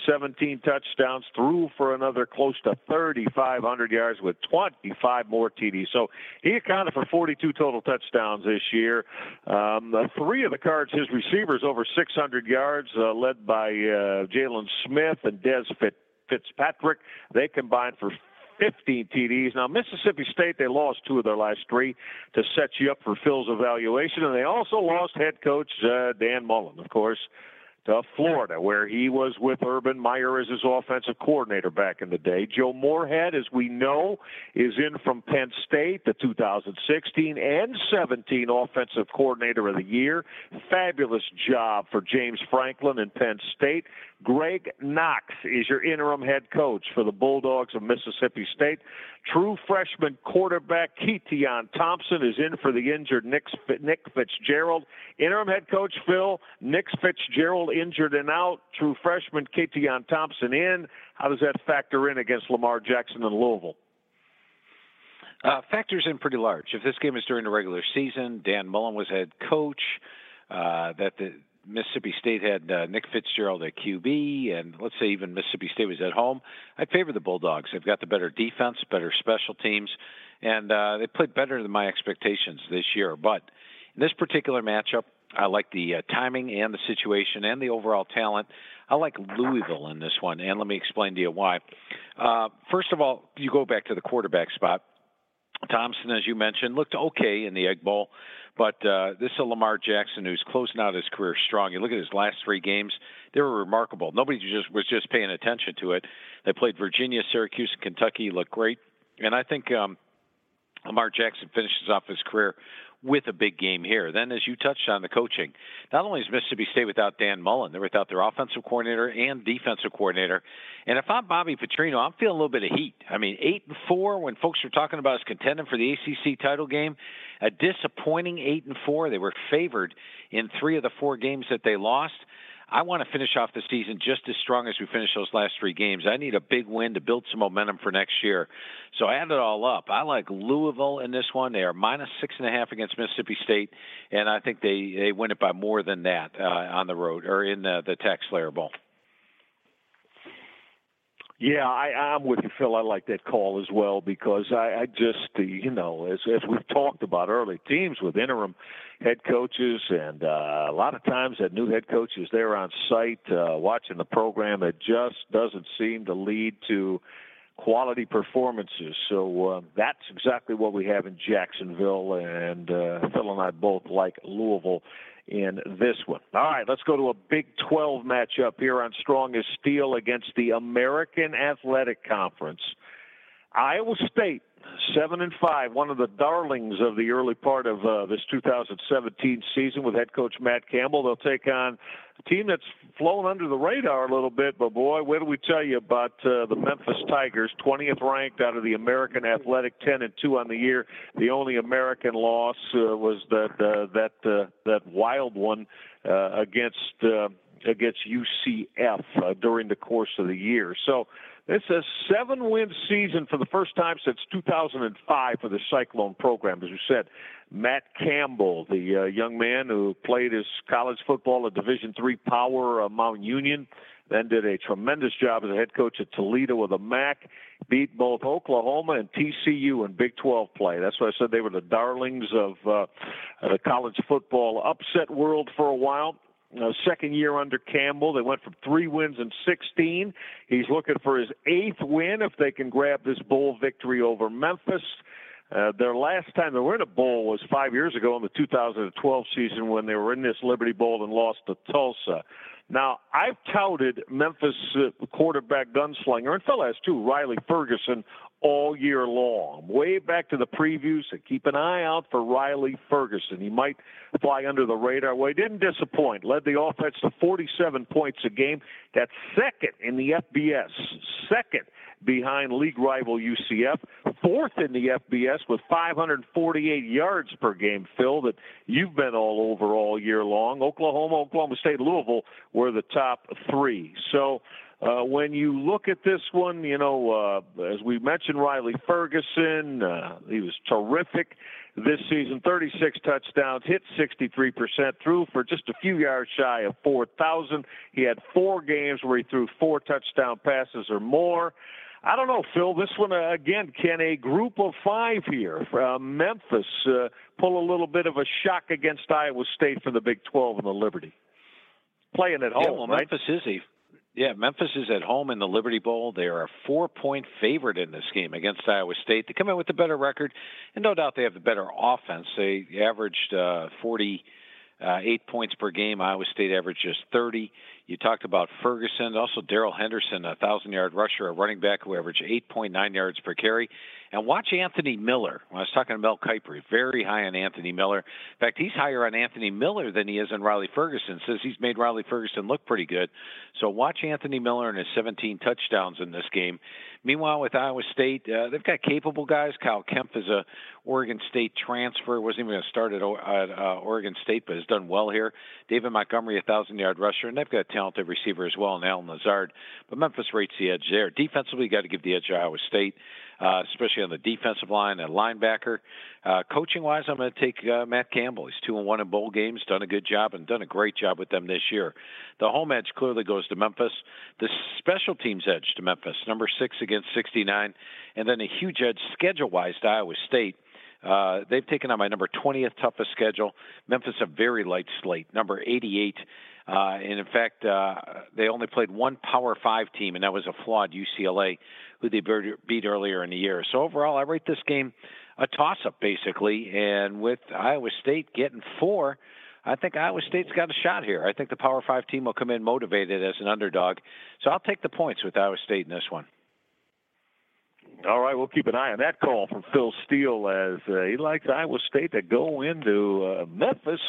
17 touchdowns, threw for another close to 3,500 yards with 25 more TDs. So he accounted for 42 total touchdowns this year. Um, three of the cards, his receivers over 600 yards, uh, led by uh, Jaylen Smith and Dez Fitzpatrick. They combined for 15 TDs. Now, Mississippi State, they lost two of their last three to set you up for Phil's evaluation, and they also lost head coach uh, Dan Mullen, of course to Florida, where he was with Urban Meyer as his offensive coordinator back in the day. Joe Moorhead, as we know, is in from Penn State, the 2016 and 17 offensive coordinator of the year. Fabulous job for James Franklin in Penn State. Greg Knox is your interim head coach for the Bulldogs of Mississippi State. True freshman quarterback Keytaon Thompson is in for the injured Nick Fitzgerald. Interim head coach Phil, Nick Fitzgerald injured and out. True freshman Keytaon Thompson in. How does that factor in against Lamar Jackson and Louisville? Uh, factors in pretty large. If this game is during the regular season, Dan Mullen was head coach. Uh, that the Mississippi State had uh, Nick Fitzgerald at QB, and let's say even Mississippi State was at home, I'd favor the Bulldogs. They've got the better defense, better special teams, and uh, they played better than my expectations this year. But in this particular matchup, I like the uh, timing and the situation and the overall talent. I like Louisville in this one, and let me explain to you why. Uh, first of all, you go back to the quarterback spot. Thompson, as you mentioned, looked okay in the Egg Bowl, but uh, this is Lamar Jackson who's closing out his career strong. You look at his last three games; they were remarkable. Nobody just was just paying attention to it. They played Virginia, Syracuse, and Kentucky. Looked great, and I think um, Lamar Jackson finishes off his career with a big game here. Then, as you touched on the coaching, not only is Mississippi State without Dan Mullen, they're without their offensive coordinator and defensive coordinator. And if I'm Bobby Petrino, I'm feeling a little bit of heat. I mean, eight and four when folks were talking about us contending for the ACC title game, a disappointing eight and four. They were favored in three of the four games that they lost. I want to finish off the season just as strong as we finished those last three games. I need a big win to build some momentum for next year. So add it all up. I like Louisville in this one. They are minus six and a half against Mississippi State, and I think they they win it by more than that uh, on the road or in the the TaxSlayer Bowl. Yeah, I, I'm with you, Phil. I like that call as well because I, I just, you know, as as we've talked about early, teams with interim head coaches and uh, a lot of times that new head coach is there on site uh, watching the program. It just doesn't seem to lead to quality performances. So uh, that's exactly what we have in Jacksonville, and uh, Phil and I both like Louisville in this one. All right, let's go to a Big 12 matchup here on Strongest Steel against the American Athletic Conference. Iowa State, seven and five, one of the darlings of the early part of uh, this 2017 season with head coach Matt Campbell. They'll take on a team that's flown under the radar a little bit, but boy, what do we tell you about uh, the Memphis Tigers, 20th ranked out of the American Athletic, 10 and two on the year. The only American loss uh, was that uh, that uh, that wild one uh, against. Uh, against UCF uh, during the course of the year. So it's a seven win season for the first time since 2005 for the Cyclone program. As you said, Matt Campbell, the uh, young man who played his college football at Division three Power uh, Mount Union, then did a tremendous job as a head coach at Toledo with a MAC, beat both Oklahoma and TCU in Big 12 play. That's why I said they were the darlings of uh, the college football upset world for a while. Uh, second year under Campbell. They went from three wins and 16. He's looking for his eighth win if they can grab this bowl victory over Memphis. Uh, their last time they were in a bowl was five years ago in the 2012 season when they were in this Liberty Bowl and lost to Tulsa. Now, I've touted Memphis uh, quarterback gunslinger, and has too, Riley Ferguson, all year long. Way back to the previews, so keep an eye out for Riley Ferguson. He might fly under the radar. Well, he didn't disappoint. Led the offense to 47 points a game. That's second in the FBS. Second behind league rival UCF. Fourth in the FBS with 548 yards per game, Phil, that you've been all over all year long. Oklahoma, Oklahoma State, Louisville were the top three. So uh, when you look at this one, you know, uh, as we mentioned, Riley Ferguson, uh, he was terrific this season 36 touchdowns, hit 63%, threw for just a few yards shy of 4,000. He had four games where he threw four touchdown passes or more. I don't know, Phil. This one, uh, again, can a group of five here from Memphis uh, pull a little bit of a shock against Iowa State for the Big 12 and the Liberty? Playing at home, yeah, well, right? Memphis is a yeah, Memphis is at home in the Liberty Bowl. They are a four point favorite in this game against Iowa State. They come in with a better record, and no doubt they have the better offense. They averaged uh, 48 points per game. Iowa State averages 30. You talked about Ferguson, also Darrell Henderson, a thousand yard rusher, a running back who averaged 8.9 yards per carry. And watch Anthony Miller. When I was talking to Mel Kiper, very high on Anthony Miller. In fact, he's higher on Anthony Miller than he is on Riley Ferguson. Says he's made Riley Ferguson look pretty good. So watch Anthony Miller and his 17 touchdowns in this game. Meanwhile, with Iowa State, uh, they've got capable guys. Kyle Kempt is a Oregon State transfer. wasn't even going to start at, at uh, Oregon State, but has done well here. David Montgomery, a thousand yard rusher, and they've got a talented receiver as well, and Allen Lazard. But Memphis rates the edge there. Defensively, you got to give the edge to Iowa State uh, especially on the defensive line and linebacker. Uh, coaching wise, I'm going to take uh, Matt Campbell. He's two and one in bowl games, done a good job, and done a great job with them this year. The home edge clearly goes to Memphis. The special teams edge to Memphis, number six against 69, and then a huge edge schedule wise to Iowa State. Uh, they've taken on my number 20th toughest schedule. Memphis a very light slate, number 88. Uh, and in fact, uh, they only played one Power Five team, and that was a flawed UCLA who they beat earlier in the year. So overall, I rate this game a toss-up basically, and with Iowa State getting four. I think Iowa State's got a shot here. I think the Power Five team will come in motivated as an underdog. So I'll take the points with Iowa State in this one. All right, we'll keep an eye on that call from Phil Steele as uh, he likes Iowa State to go into uh, Memphis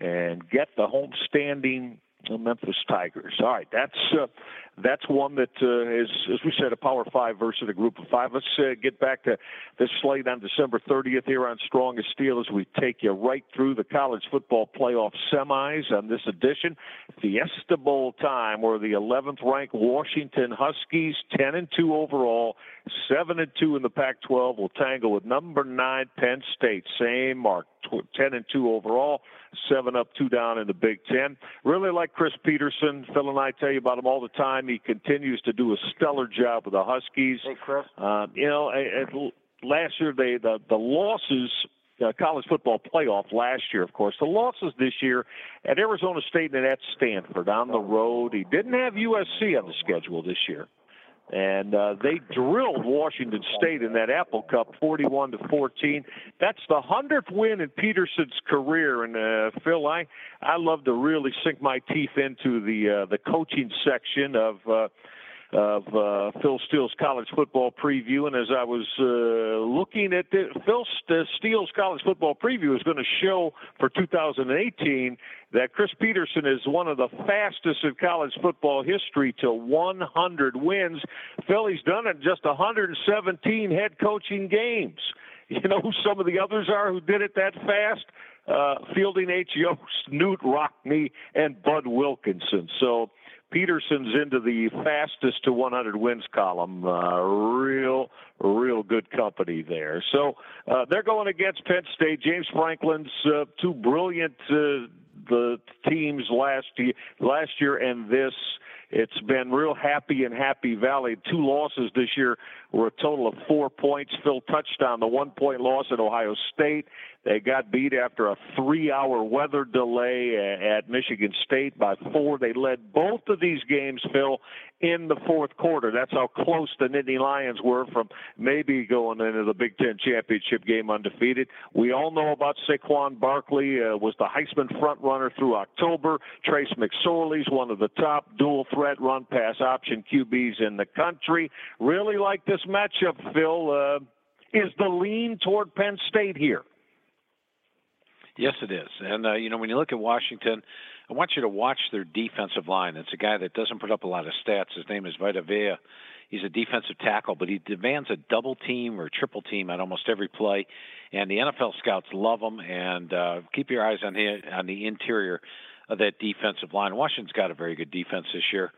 and get the home standing Memphis Tigers. All right, that's uh, that's one that uh, is, as we said, a Power Five versus a Group of Five. Let's uh, get back to this slate on December 30th here on Strong as Steele as we take you right through the college football playoff semis on this edition. Fiesta Bowl time, where the 11th ranked Washington Huskies, 10 and 2 overall, 7 and 2 in the Pac-12, will tangle with number nine Penn State. Same mark, 10 and 2 overall seven up, two down in the Big Ten. Really like Chris Petersen. Phil and I tell you about him all the time. He continues to do a stellar job with the Huskies. Hey, Chris. Uh, you know, at, last year they the the losses uh, college football playoff last year, of course. The losses this year at Arizona State and at Stanford on the road. He didn't have USC on the schedule this year and uh, they drilled Washington State in that Apple Cup, 41 to 14. That's the hundredth win in Petersen's career. And uh, Phil, I I love to really sink my teeth into the uh, the coaching section of. Uh, of uh, Phil Steele's college football preview, and as I was uh, looking at the, Phil Steele's college football preview is going to show for 2018 that Chris Petersen is one of the fastest in college football history to 100 wins. Phil, he's done it in just 117 head coaching games. [LAUGHS] You know who some of the others are who did it that fast? Uh, Fielding H. Yost, Knute Rockne, and Bud Wilkinson. So Petersen's into the fastest to 100 wins column. Uh, real, real good company there. So uh, they're going against Penn State. James Franklin's uh, two brilliant uh, the teams last year, last year and this. It's been real happy in Happy Valley. Two losses this year were a total of four points. Phil touched on the one point loss at Ohio State. They got beat after a three hour weather delay at Michigan State by four. They led both of these games, Phil, in the fourth quarter. That's how close the Nittany Lions were from maybe going into the Big Ten championship game undefeated. We all know about Saquon Barkley, uh, was the Heisman front runner through October. Trace McSorley's one of the top dual threat run pass option QBs in the country. Really like this matchup, Phil. Uh, is the lean toward Penn State here? Yes, it is. And, uh, you know, when you look at Washington, I want you to watch their defensive line. It's a guy that doesn't put up a lot of stats. His name is Vita Vea. He's a defensive tackle, but he demands a double team or triple team at almost every play. And the NFL scouts love him. And uh, keep your eyes on the, on the interior of that defensive line. Washington's got a very good defense this year.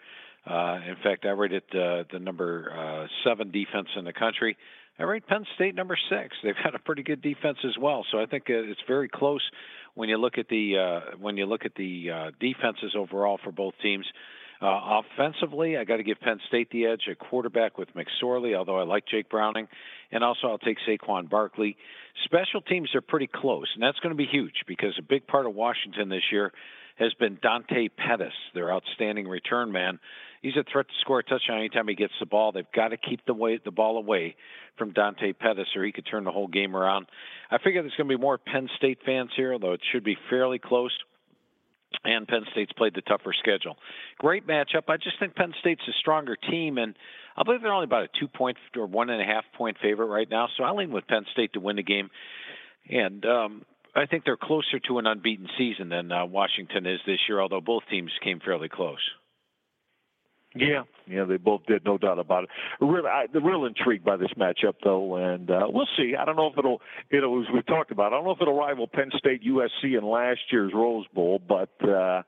Uh, in fact, I rated uh, the number uh, seven defense in the country. I rate Penn State number six. They've had a pretty good defense as well, so I think it's very close when you look at the uh, when you look at the uh, defenses overall for both teams. Uh, offensively, I got to give Penn State the edge. A quarterback with McSorley, although I like Jake Browning, and also I'll take Saquon Barkley. Special teams are pretty close, and that's going to be huge because a big part of Washington this year has been Dante Pettis, their outstanding return man. He's a threat to score a touchdown anytime he gets the ball. They've got to keep the way the ball away from Dante Pettis, or he could turn the whole game around. I figure there's going to be more Penn State fans here, although it should be fairly close. and Penn State's played the tougher schedule. Great matchup. I just think Penn State's a stronger team, and I believe they're only about a two point or one and a half point favorite right now. So I lean with Penn State to win the game, and um, I think they're closer to an unbeaten season than uh, Washington is this year. Although both teams came fairly close. Yeah, yeah, they both did, no doubt about it. Really, I, the real intrigued by this matchup, though, and uh, we'll see. I don't know if it'll, you know, as we talked about, I don't know if it'll rival Penn State USC in last year's Rose Bowl, but uh,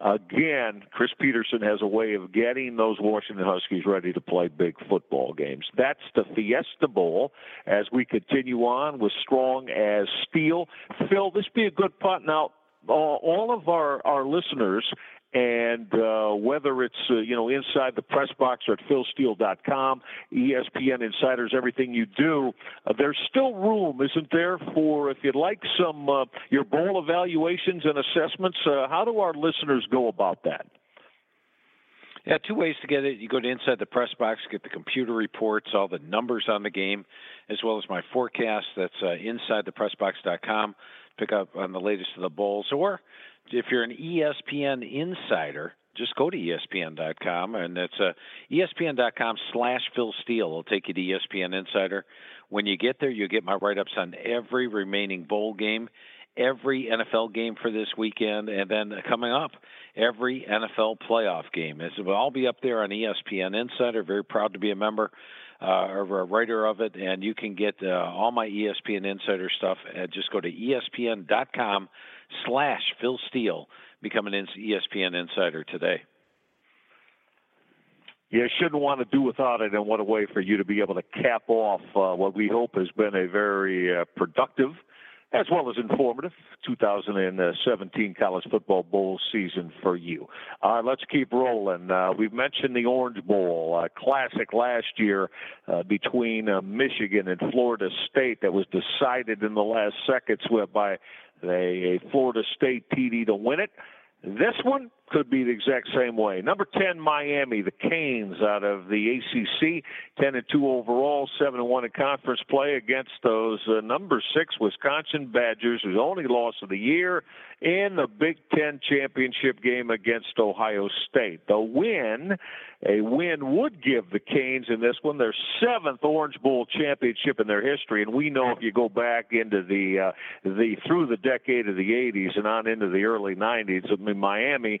again, Chris Petersen has a way of getting those Washington Huskies ready to play big football games. That's the Fiesta Bowl. As we continue on with strong as Steele, Phil, this be a good punt now. Uh, all of our, our listeners and uh, whether it's uh, you know inside the press box or at philsteele.com, ESPN Insiders, everything you do, uh, there's still room, isn't there, for if you'd like some uh, your bowl evaluations and assessments? Uh, how do our listeners go about that? Yeah, two ways to get it. You go to inside the press box, get the computer reports, all the numbers on the game, as well as my forecast. That's uh, insidethepRessBox.com. Pick up on the latest of the bowls, or if you're an ESPN insider, just go to ESPN.com, and it's uh, ESPN.com slash Phil Steele. It'll take you to ESPN Insider. When you get there, you'll get my write-ups on every remaining bowl game, every NFL game for this weekend, and then coming up, every NFL playoff game. It will all be up there on ESPN Insider. Very proud to be a member uh, or a writer of it, and you can get uh, all my ESPN Insider stuff. At, just go to ESPN.com slash Phil Steele. Become an ESPN insider today. You shouldn't want to do without it, and what a way for you to be able to cap off uh, what we hope has been a very uh, productive as well as informative 2017 college football bowl season for you. All right, let's keep rolling. Uh, we've mentioned the Orange Bowl, a classic last year uh, between uh, Michigan and Florida State that was decided in the last seconds by a, a Florida State TD to win it. This one could be the exact same way. Number 10, Miami, the Canes out of the ACC, 10 and 2 overall, 7 and 1 in conference play against those uh, number 6 Wisconsin Badgers, whose only loss of the year in the Big Ten championship game against Ohio State. The win, a win would give the Canes in this one their seventh Orange Bowl championship in their history, and we know if you go back into the uh, the through the decade of the 80s and on into the early 90s, I mean Miami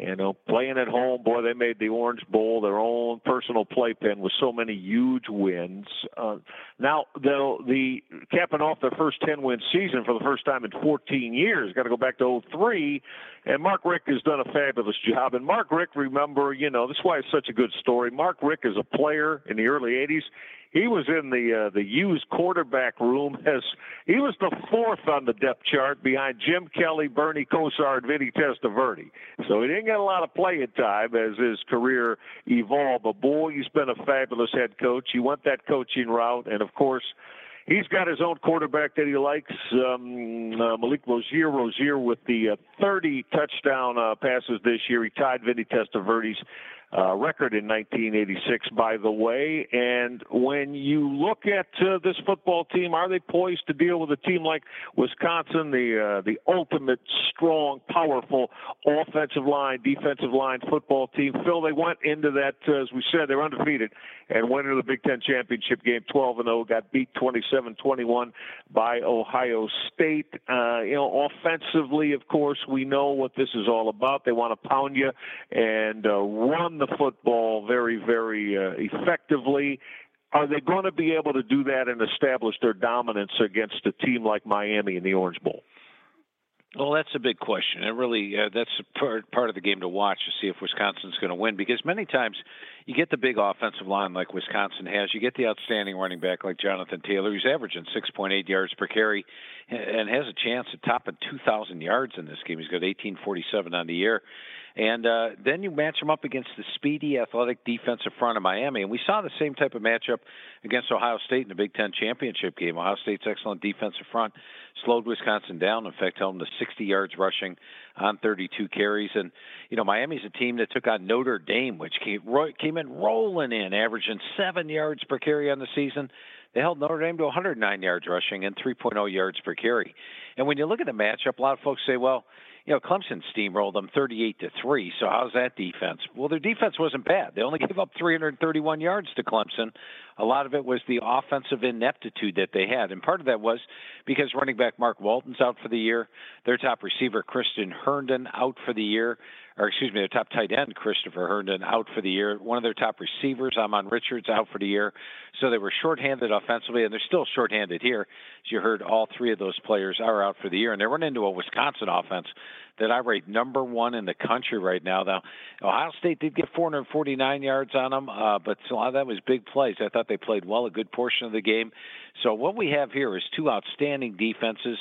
you know, playing at home, boy, they made the Orange Bowl their own personal playpen with so many huge wins. Uh, now, the the capping off their first 10 win season for the first time in 14 years. Got to go back to 03, and Mark Richt has done a fabulous job. And Mark Richt, remember, you know, this is why it's such a good story. Mark Richt is a player in the early 80s he was in the uh, the used quarterback room as he was the fourth on the depth chart behind Jim Kelly, Bernie Kosar, and Vinny Testaverde. So he didn't get a lot of playing time as his career evolved. But boy, he's been a fabulous head coach. He went that coaching route, and of course. He's got his own quarterback that he likes, um, uh, Malik Rosier. Rosier with the uh, 30 touchdown uh, passes this year. He tied Vinny Testaverde's uh, record in 1986, by the way. And when you look at uh, this football team, are they poised to deal with a team like Wisconsin, the uh, the ultimate strong, powerful offensive line, defensive line football team? Phil, they went into that uh, as we said, they're undefeated and went into the Big Ten championship game 12 and 0, got beat 27-21 by Ohio State. Uh, you know, offensively, of course, we know what this is all about. They want to pound you and uh, the football very, very uh, effectively. Are they going to be able to do that and establish their dominance against a team like Miami in the Orange Bowl? Well, that's a big question. It really uh, that's part part of the game to watch to see if Wisconsin's going to win because many times you get the big offensive line like Wisconsin has, you get the outstanding running back like Jonathan Taylor, who's averaging 6.8 yards per carry and has a chance of topping 2,000 yards in this game. He's got 1847 on the year. And uh, then you match them up against the speedy, athletic defensive front of Miami. And we saw the same type of matchup against Ohio State in the Big Ten championship game. Ohio State's excellent defensive front slowed Wisconsin down. In fact, held them to 60 yards rushing on 32 carries. And, you know, Miami's a team that took on Notre Dame, which came, came in rolling in, averaging seven yards per carry on the season. they held Notre Dame to 109 yards rushing and 3.0 yards per carry. And when you look at the matchup, a lot of folks say, well, you know, Clemson steamrolled them 38 to 3. So how's that defense? Well, their defense wasn't bad. They only gave up 331 yards to Clemson. A lot of it was the offensive ineptitude that they had. And part of that was because running back Mark Walton's out for the year, their top receiver Christian Herndon out for the year or excuse me, their top tight end, Christopher Herndon, out for the year. One of their top receivers, Ahmmon Richards, out for the year. So they were shorthanded offensively, and they're still shorthanded here. As you heard, all three of those players are out for the year, and they're running into a Wisconsin offense that I rate number one in the country right now. Now, Ohio State did get 449 yards on them, uh, but a lot of that was big plays. I thought they played well a good portion of the game. So what we have here is two outstanding defenses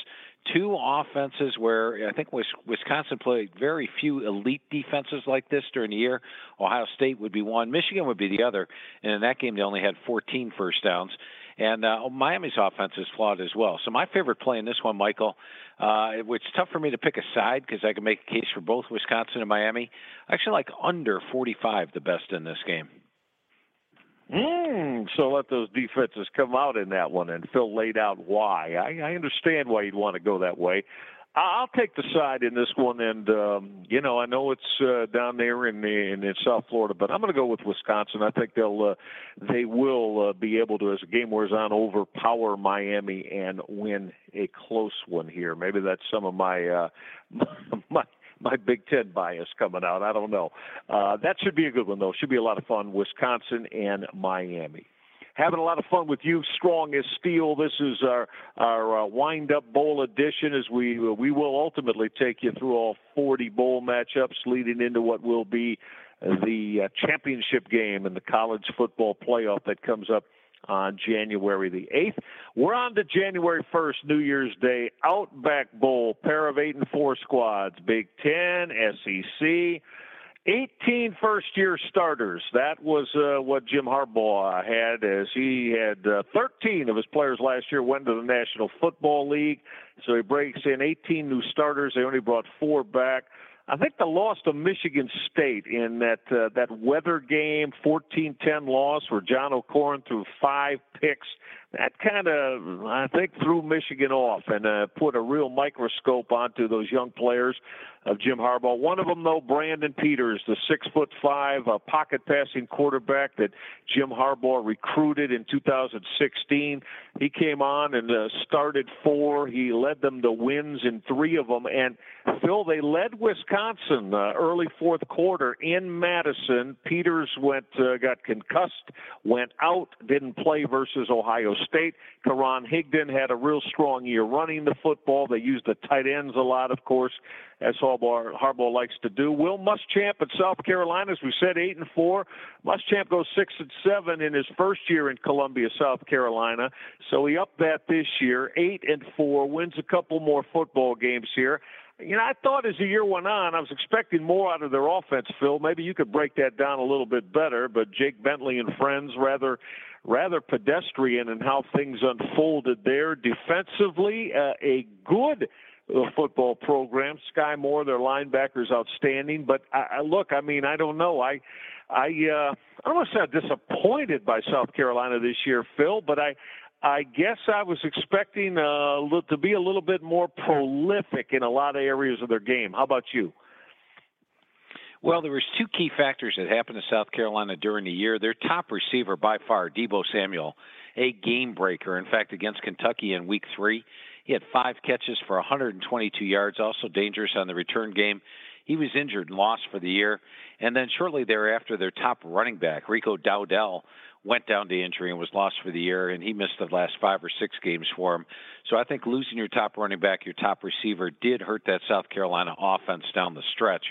two offenses where I think Wisconsin played very few elite defenses like this during the year. Ohio State would be one, Michigan would be the other, and in that game they only had 14 first downs. And uh, Miami's offense is flawed as well. So my favorite play in this one, Michael, uh, which is tough for me to pick a side because I can make a case for both Wisconsin and Miami. I actually like under 45 the best in this game. Mm, so let those defenses come out in that one, and Phil laid out why. I, I understand why you'd want to go that way. I'll take the side in this one, and um, you know I know it's uh, down there in, in in South Florida, but I'm going to go with Wisconsin. I think they'll uh, they will uh, be able to, as the game wears on, overpower Miami and win a close one here. Maybe that's some of my uh, [LAUGHS] my my Big Ten bias coming out. I don't know. Uh, that should be a good one, though. Should be a lot of fun. Wisconsin and Miami. Having a lot of fun with you, strong as Steele. This is our our uh, wind up bowl edition, as we uh, we will ultimately take you through all 40 bowl matchups leading into what will be the uh, championship game in the college football playoff that comes up on January the 8th. We're on to January 1st, New Year's Day, Outback Bowl, pair of 8 and 4 squads, Big 10, SEC. 18 first year starters. That was uh, what Jim Harbaugh had, as he had uh, 13 of his players last year went to the National Football League. So he breaks in 18 new starters. They only brought four back. I think the loss to Michigan State in that uh, that weather game, 14-10 loss, where John O'Korn threw five picks that kind of I think threw Michigan off and uh, put a real microscope onto those young players of Jim Harbaugh. One of them, though, Brandon Peters, the six foot five uh, pocket passing quarterback that Jim Harbaugh recruited in 2016. He came on and uh, started four. He led them to wins in three of them. And Phil, they led Wisconsin uh, early fourth quarter in Madison. Peters went uh, got concussed, went out, didn't play versus Ohio State. Karan Higdon had a real strong year running the football. They used the tight ends a lot, of course, as Harbaugh, Harbaugh likes to do. Will Muschamp at South Carolina, as we said, eight and four. Muschamp goes six and seven in his first year in Columbia, South Carolina. So he upped that this year, eight and four. Wins a couple more football games here you know, I thought as the year went on, I was expecting more out of their offense, Phil. Maybe you could break that down a little bit better. But Jake Bentley and friends rather rather pedestrian in how things unfolded there. Defensively, uh, a good football program. Skai Moore, their linebackers, outstanding. But I, I look, I mean, I don't know. I, I, uh, I don't want to say I'm disappointed by South Carolina this year, Phil, but I, I guess I was expecting uh, to be a little bit more prolific in a lot of areas of their game. How about you? Well, there was two key factors that happened to South Carolina during the year. Their top receiver by far, Deebo Samuel, a game breaker. In fact, against Kentucky in week three, he had five catches for 122 yards, also dangerous on the return game. He was injured and lost for the year. And then shortly thereafter, their top running back, Rico Dowdle, went down to injury and was lost for the year, and he missed the last five or six games for him. So I think losing your top running back, your top receiver, did hurt that South Carolina offense down the stretch.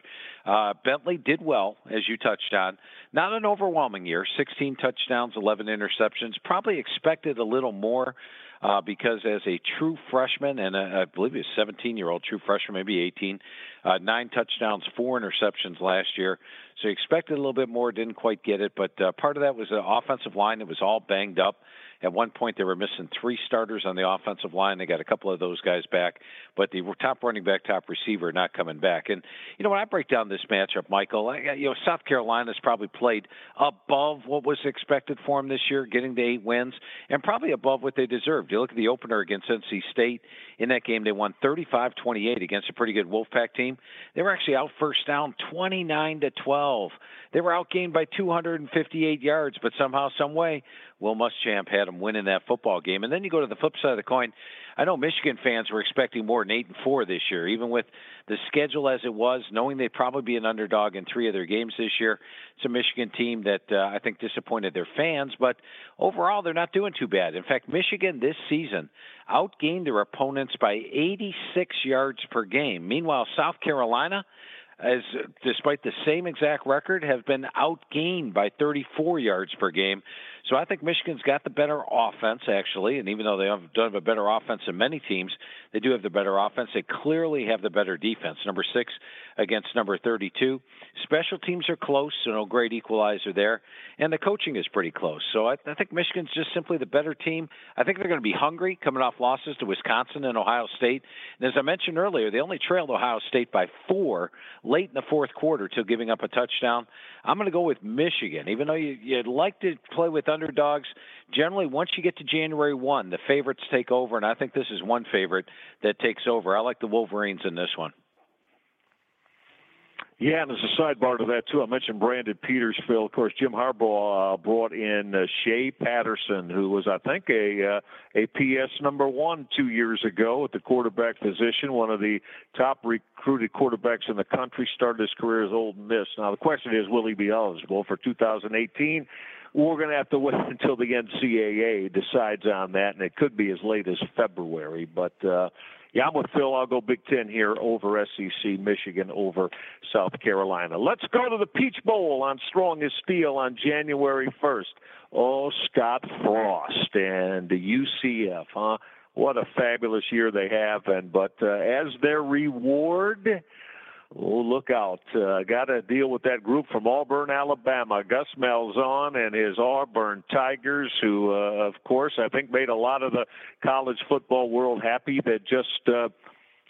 Uh, Bentley did well, as you touched on. Not an overwhelming year 16 touchdowns, 11 interceptions. Probably expected a little more uh, because as a true freshman, and a, I believe he's a 17 year old true freshman, maybe 18, uh, nine touchdowns, four interceptions last year. So he expected a little bit more, didn't quite get it. But uh, part of that was the offensive line that was all banged up. At one point, they were missing three starters on the offensive line. They got a couple of those guys back, but the top running back, top receiver, not coming back. And you know, when I break down this matchup, Michael, I, you know, South Carolina's probably played above what was expected for them this year, getting the eight wins, and probably above what they deserved. You look at the opener against NC State. In that game, they won 35-28 against a pretty good Wolfpack team. They were actually out first down 29 to 12. They were outgained by 258 yards, but somehow, some way, Will Muschamp had them winning that football game. And then you go to the flip side of the coin. I know Michigan fans were expecting more than eight and four this year, even with the schedule as it was, knowing they'd probably be an underdog in three of their games this year. It's a Michigan team that uh, I think disappointed their fans, but overall they're not doing too bad. In fact, Michigan this season outgained their opponents by 86 yards per game. Meanwhile, South Carolina as despite the same exact record, have been outgained by 34 yards per game. So I think Michigan's got the better offense, actually. And even though they have, don't have a better offense than many teams, they do have the better offense. They clearly have the better defense. Number six against number 32. Special teams are close, so no great equalizer there. And the coaching is pretty close. So I, I think Michigan's just simply the better team. I think they're going to be hungry coming off losses to Wisconsin and Ohio State. And as I mentioned earlier, they only trailed Ohio State by four late in the fourth quarter till giving up a touchdown. I'm going to go with Michigan, even though you, you'd like to play with underdogs. Generally, once you get to January 1, the favorites take over, and I think this is one favorite that takes over. I like the Wolverines in this one. Yeah, and as a sidebar to that too, I mentioned Brandon Peters, Phil. Of course, Jim Harbaugh uh, brought in uh, Shea Patterson, who was, I think, a uh, a PS number one two years ago at the quarterback position, one of the top recruited quarterbacks in the country. Started his career as Ole Miss. Now the question is, will he be eligible for 2018? We're going to have to wait [LAUGHS] until the NCAA decides on that, and it could be as late as February. But uh, yeah, I'm with Phil. I'll go Big Ten here over SEC, Michigan over South Carolina. Let's go to the Peach Bowl on Strong Steele on January 1st. Oh, Scott Frost and the UCF, huh? What a fabulous year they have, and but uh, as their reward, Oh, look out. Uh, Got to deal with that group from Auburn, Alabama. Gus Malzahn and his Auburn Tigers, who, uh, of course, I think made a lot of the college football world happy that just uh,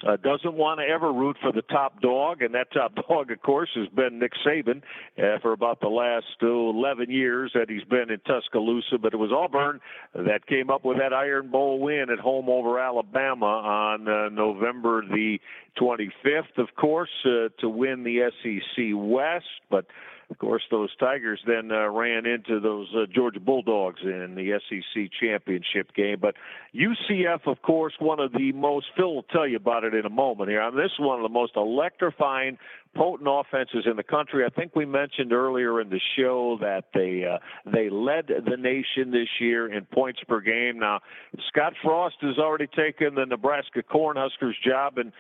uh, doesn't want to ever root for the top dog, and that top [LAUGHS] dog, of course, has been Nick Saban uh, for about the last uh, 11 years that he's been in Tuscaloosa. But it was Auburn that came up with that Iron Bowl win at home over Alabama on uh, November the 25th, of course, uh, to win the SEC West. But of course, those Tigers then uh, ran into those uh, Georgia Bulldogs in the SEC championship game. But UCF, of course, one of the most, Phil will tell you about it in a moment here. I mean, this is one of the most electrifying, potent offenses in the country. I think we mentioned earlier in the show that they uh, they led the nation this year in points per game. Now, Scott Frost has already taken the Nebraska Cornhuskers job, and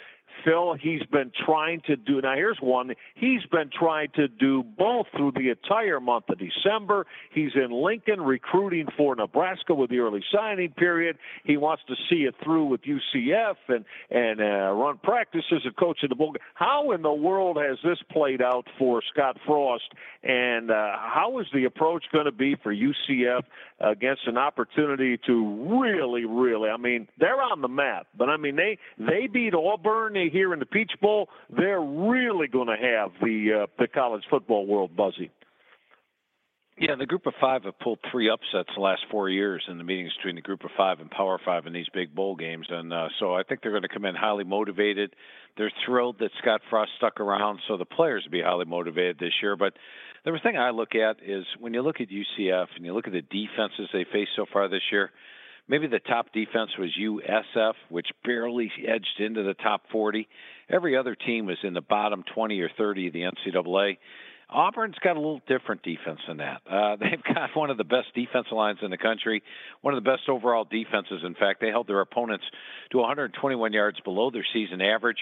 Phil, he's been trying to do. Now, here's one. He's been trying to do both through the entire month of December. He's in Lincoln recruiting for Nebraska with the early signing period. He wants to see it through with UCF and and uh, run practices and coach in the bowl. How in the world has this played out for Scott Frost? And uh, how is the approach going to be for UCF against an opportunity to really, really? I mean, they're on the map, but I mean they they beat Auburn here in the Peach Bowl, they're really going to have the uh, the college football world buzzing. Yeah, the group of five have pulled three upsets the last four years in the meetings between the group of five and Power Five in these big bowl games, and uh, so I think they're going to come in highly motivated. They're thrilled that Scott Frost stuck around, so the players will be highly motivated this year. But the thing I look at is when you look at UCF and you look at the defenses they faced so far this year, Maybe the top defense was USF, which barely edged into the top 40. Every other team was in the bottom 20 or 30 of the NCAA. Auburn's got a little different defense than that. Uh, [LAUGHS] they've got one of the best defensive lines in the country, one of the best overall defenses. In fact, they held their opponents to 121 yards below their season average.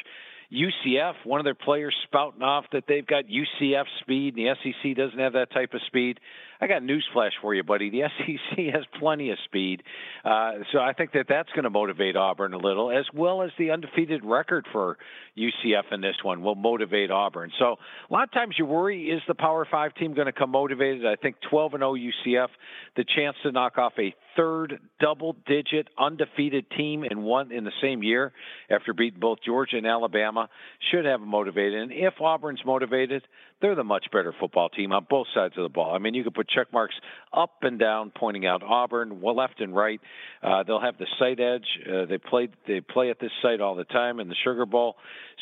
UCF, one of their players spouting off that they've got UCF speed, and the SEC doesn't have that type of speed. I got news flash for you, buddy. The [LAUGHS] SEC has plenty of speed, uh, so I think that that's going to motivate Auburn a little, as well as the undefeated record for UCF in this one will motivate Auburn. So a lot of times you worry: is the Power Five team going to come motivated? I think 12 and 0 UCF, the chance to knock off a third double-digit undefeated team in one in the same year after beating both Georgia and Alabama should have them motivated. And if Auburn's motivated, they're the much better football team on both sides of the ball. I mean, you could put check marks up and down pointing out Auburn, well, left and right. Uh, they'll have the site edge. Uh, they play they play at this site all the time in the Sugar Bowl.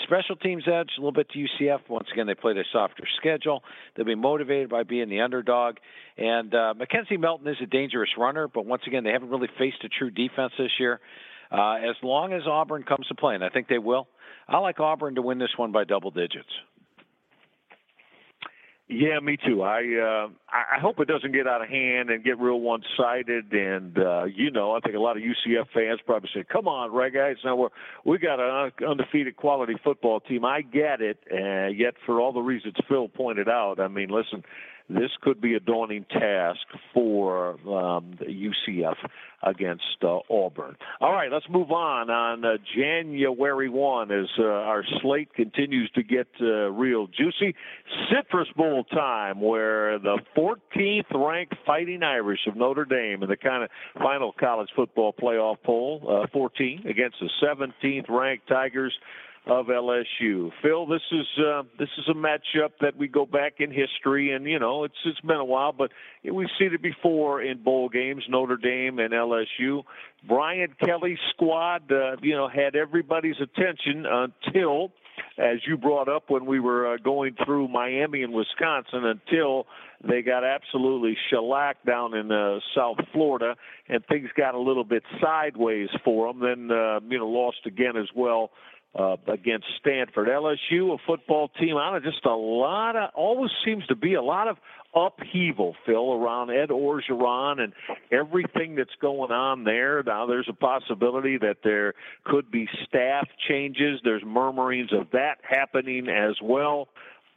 Special teams edge a little bit to UCF. Once again, they played a softer schedule. They'll be motivated by being the underdog. And uh, McKenzie Milton is a dangerous runner, but once again, they haven't really faced a true defense this year. Uh, as long as Auburn comes to play, and I think they will, I like Auburn to win this one by double digits. Yeah, me too. I uh, I hope it doesn't get out of hand and get real one-sided. And uh, you know, I think a lot of UCF fans probably say, "Come on, Red guys, now we're we got an undefeated quality football team." I get it, uh, yet for all the reasons Phil pointed out, I mean, listen, this could be a daunting task for um, UCF against uh, Auburn. All right, let's move on. On uh, January 1, as uh, our slate continues to get uh, real juicy, Citrus Bowl time, where the 14th ranked Fighting Irish of Notre Dame in the kind of final college football playoff poll, uh, 14 against the 17th ranked Tigers of LSU. Phil, this is uh, this is a matchup that we go back in history, and you know it's it's been a while, but we've seen it before in bowl games, Notre Dame and LSU. Brian Kelly's squad, uh, you know, had everybody's attention until, as you brought up when we were uh, going through Miami and Wisconsin, until they got absolutely shellacked down in uh, South Florida, and things got a little bit sideways for them. Then uh, you know lost again as well uh, against Stanford. LSU, a football team, I don't just a lot of, always seems to be a lot of upheaval, Phil, around Ed Orgeron and everything that's going on there. Now, there's a possibility that there could be staff changes. There's murmurings of that happening as well.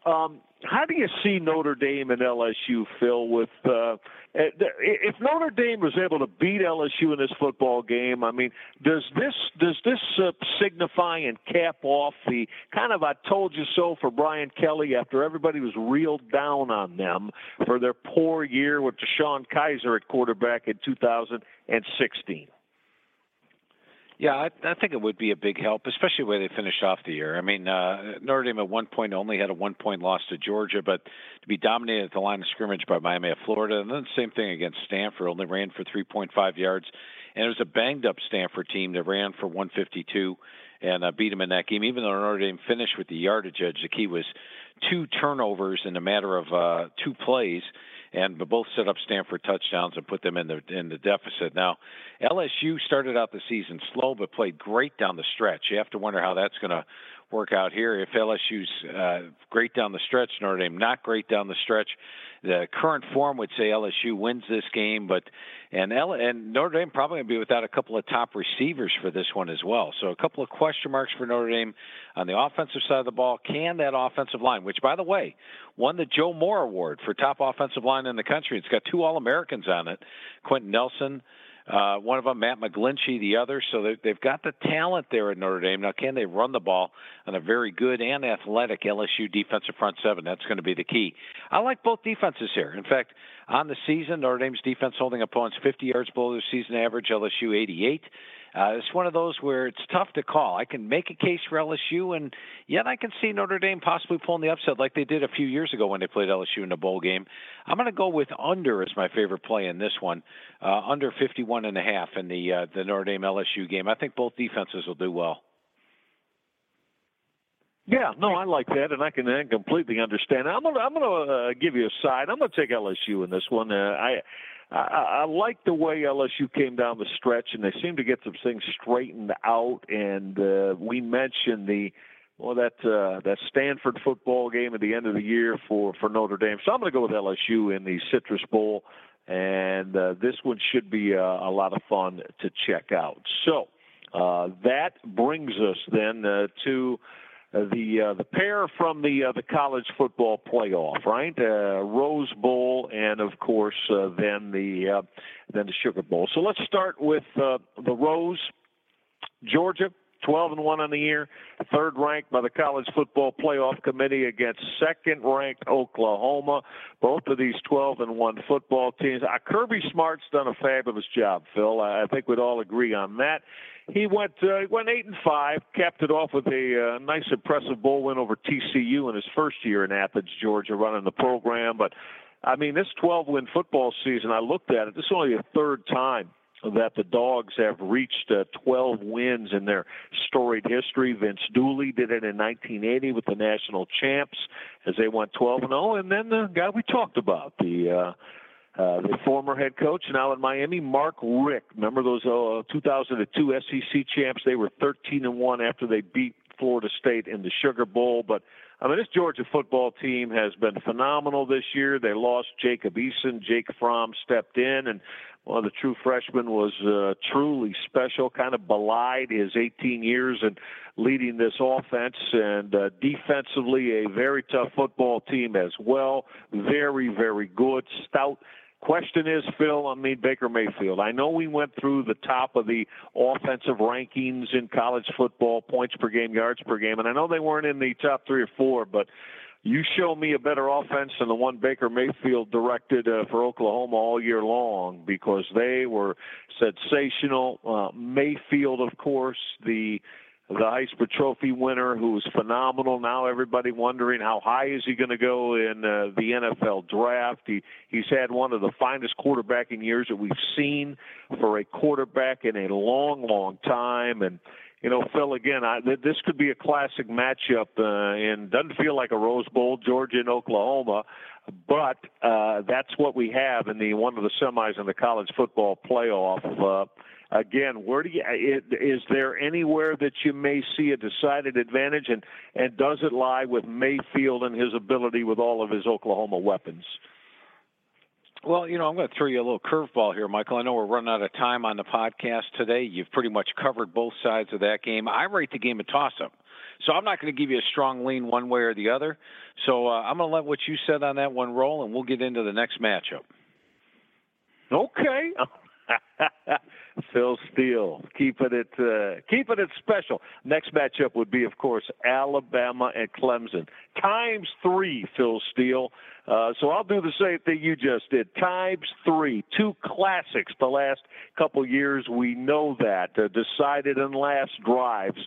Um, how do you see Notre Dame and LSU, Phil? With uh, if Notre Dame was able to beat LSU in this football game, I mean, does this does this uh, signify and cap off the kind of "I told you so" for Brian Kelly after everybody was reeled down on them for their poor year with DeShone Kizer at quarterback in 2016? Yeah, I, I think it would be a big help, especially way they finished off the year. I mean, uh, Notre Dame at one point only had a one point loss to Georgia, but to be dominated at the line of scrimmage by Miami of Florida, and then same thing against Stanford, only ran for 3.5 yards. And it was a banged up Stanford team that ran for 152 and uh, beat them in that game. Even though Notre Dame finished with the yardage edge, the key was two turnovers in a matter of uh, two plays and both set up Stanford touchdowns and put them in the in the deficit. Now, LSU started out the season slow but played great down the stretch. You have to wonder how that's going to work out here. If LSU's uh, great down the stretch, Notre Dame not great down the stretch. The current form would say LSU wins this game, but and L- and Notre Dame probably going to be without a couple of top receivers for this one as well. So a couple of question marks for Notre Dame on the offensive side of the ball. Can that offensive line, which by the way won the Joe Moore Award for top offensive line in the country, it's got two All Americans on it, Quenton Nelson uh, one of them, Matt McGlinchey, the other. So they, they've got the talent there at Notre Dame. Now, can they run the ball on a very good and athletic LSU defensive front seven? That's going to be the key. I like both defenses here. In fact, on the season, Notre Dame's defense holding opponents 50 yards below their season average, LSU 88. Uh, it's one of those where it's tough to call. I can make a case for LSU, and yet I can see Notre Dame possibly pulling the upset like they did a few years ago when they played LSU in a bowl game. I'm going to go with under as my favorite play in this one, uh, under 51 and a half in the uh, the Notre Dame LSU game. I think both defenses will do well. Yeah, no, I like that, and I can, I completely understand. I'm gonna, I'm gonna uh, give you a side. I'm gonna take LSU in this one. Uh, I, I, I like the way LSU came down the stretch, and they seem to get some things straightened out. And uh, we mentioned the well that uh, that Stanford football game at the end of the year for for Notre Dame. So I'm going to go with LSU in the Citrus Bowl, and uh, this one should be a, a lot of fun to check out. So uh, that brings us then uh, to uh, the uh, the pair from the uh, the college football playoff, right? Uh, Rose Bowl, and of course uh, then the uh, then the Sugar Bowl. So let's start with uh, the Rose, Georgia, 12 and one on the year, third ranked by the College Football Playoff Committee against second-ranked Oklahoma. Both of these 12 and one football teams. Uh, Kirby Smart's done a fabulous job, Phil. I think we'd all agree on that. He went uh, went eight and five, capped it off with a uh, nice, impressive bowl win over TCU in his first year in Athens, Georgia, running the program. But I mean, this 12 win football season, I looked at it. This is only the third time that the Dogs have reached uh, 12 wins in their storied history. Vince Dooley did it in 1980 with the national champs as they went 12 and 0, and then the guy we talked about, the uh, uh, the former head coach now in Miami, Mark Richt. Remember those uh, 2002 SEC champs? They were 13 and one after they beat Florida State in the Sugar Bowl. But I mean, this Georgia football team has been phenomenal this year. They lost Jacob Eason. Jake Fromm stepped in, and one of the true freshmen was uh, truly special. Kind of belied his 18 years and leading this offense, and uh, defensively a very tough football team as well. Very, very good, stout Question is, Phil, I mean, Baker Mayfield. I know we went through the top of the offensive rankings in college football, points per game, yards per game, and I know they weren't in the top three or four, but you show me a better offense than the one Baker Mayfield directed uh, for Oklahoma all year long because they were sensational. Uh, Mayfield, of course, the the Heisman Trophy winner, who was phenomenal. Now everybody wondering how high is he going to go in uh, the NFL draft. He he's had one of the finest quarterbacking years that we've seen for a quarterback in a long, long time. And you know, Phil, again, I, this could be a classic matchup, uh, and doesn't feel like a Rose Bowl, Georgia and Oklahoma, but uh, that's what we have in the one of the semis in the college football playoff. Uh, again, where do you is there anywhere that you may see a decided advantage, and and does it lie with Mayfield and his ability with all of his Oklahoma weapons? Well, you know, I'm going to throw you a little curveball here, Michael. I know we're running out of time on the podcast today. You've pretty much covered both sides of that game. I rate the game a toss-up. So I'm not going to give you a strong lean one way or the other. So uh, I'm going to let what you said on that one roll, and we'll get into the next matchup. Okay. [LAUGHS] Phil Steele, keeping it uh, keeping it special. Next matchup would be, of course, Alabama and Clemson times three. Phil Steele. Uh, so I'll do the same thing you just did. Times three, two classics the last couple years. We know that uh, decided in last drives.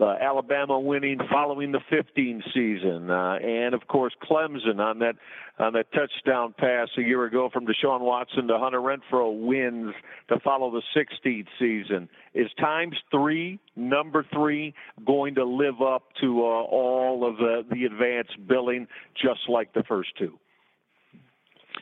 Uh, Alabama winning following the 15 season, uh, and of course Clemson on that on that touchdown pass a year ago from Deshaun Watson to Hunter Renfrow wins to follow the 16th season. Is times three, number three, going to live up to uh, all of the, the advanced billing just like the first two?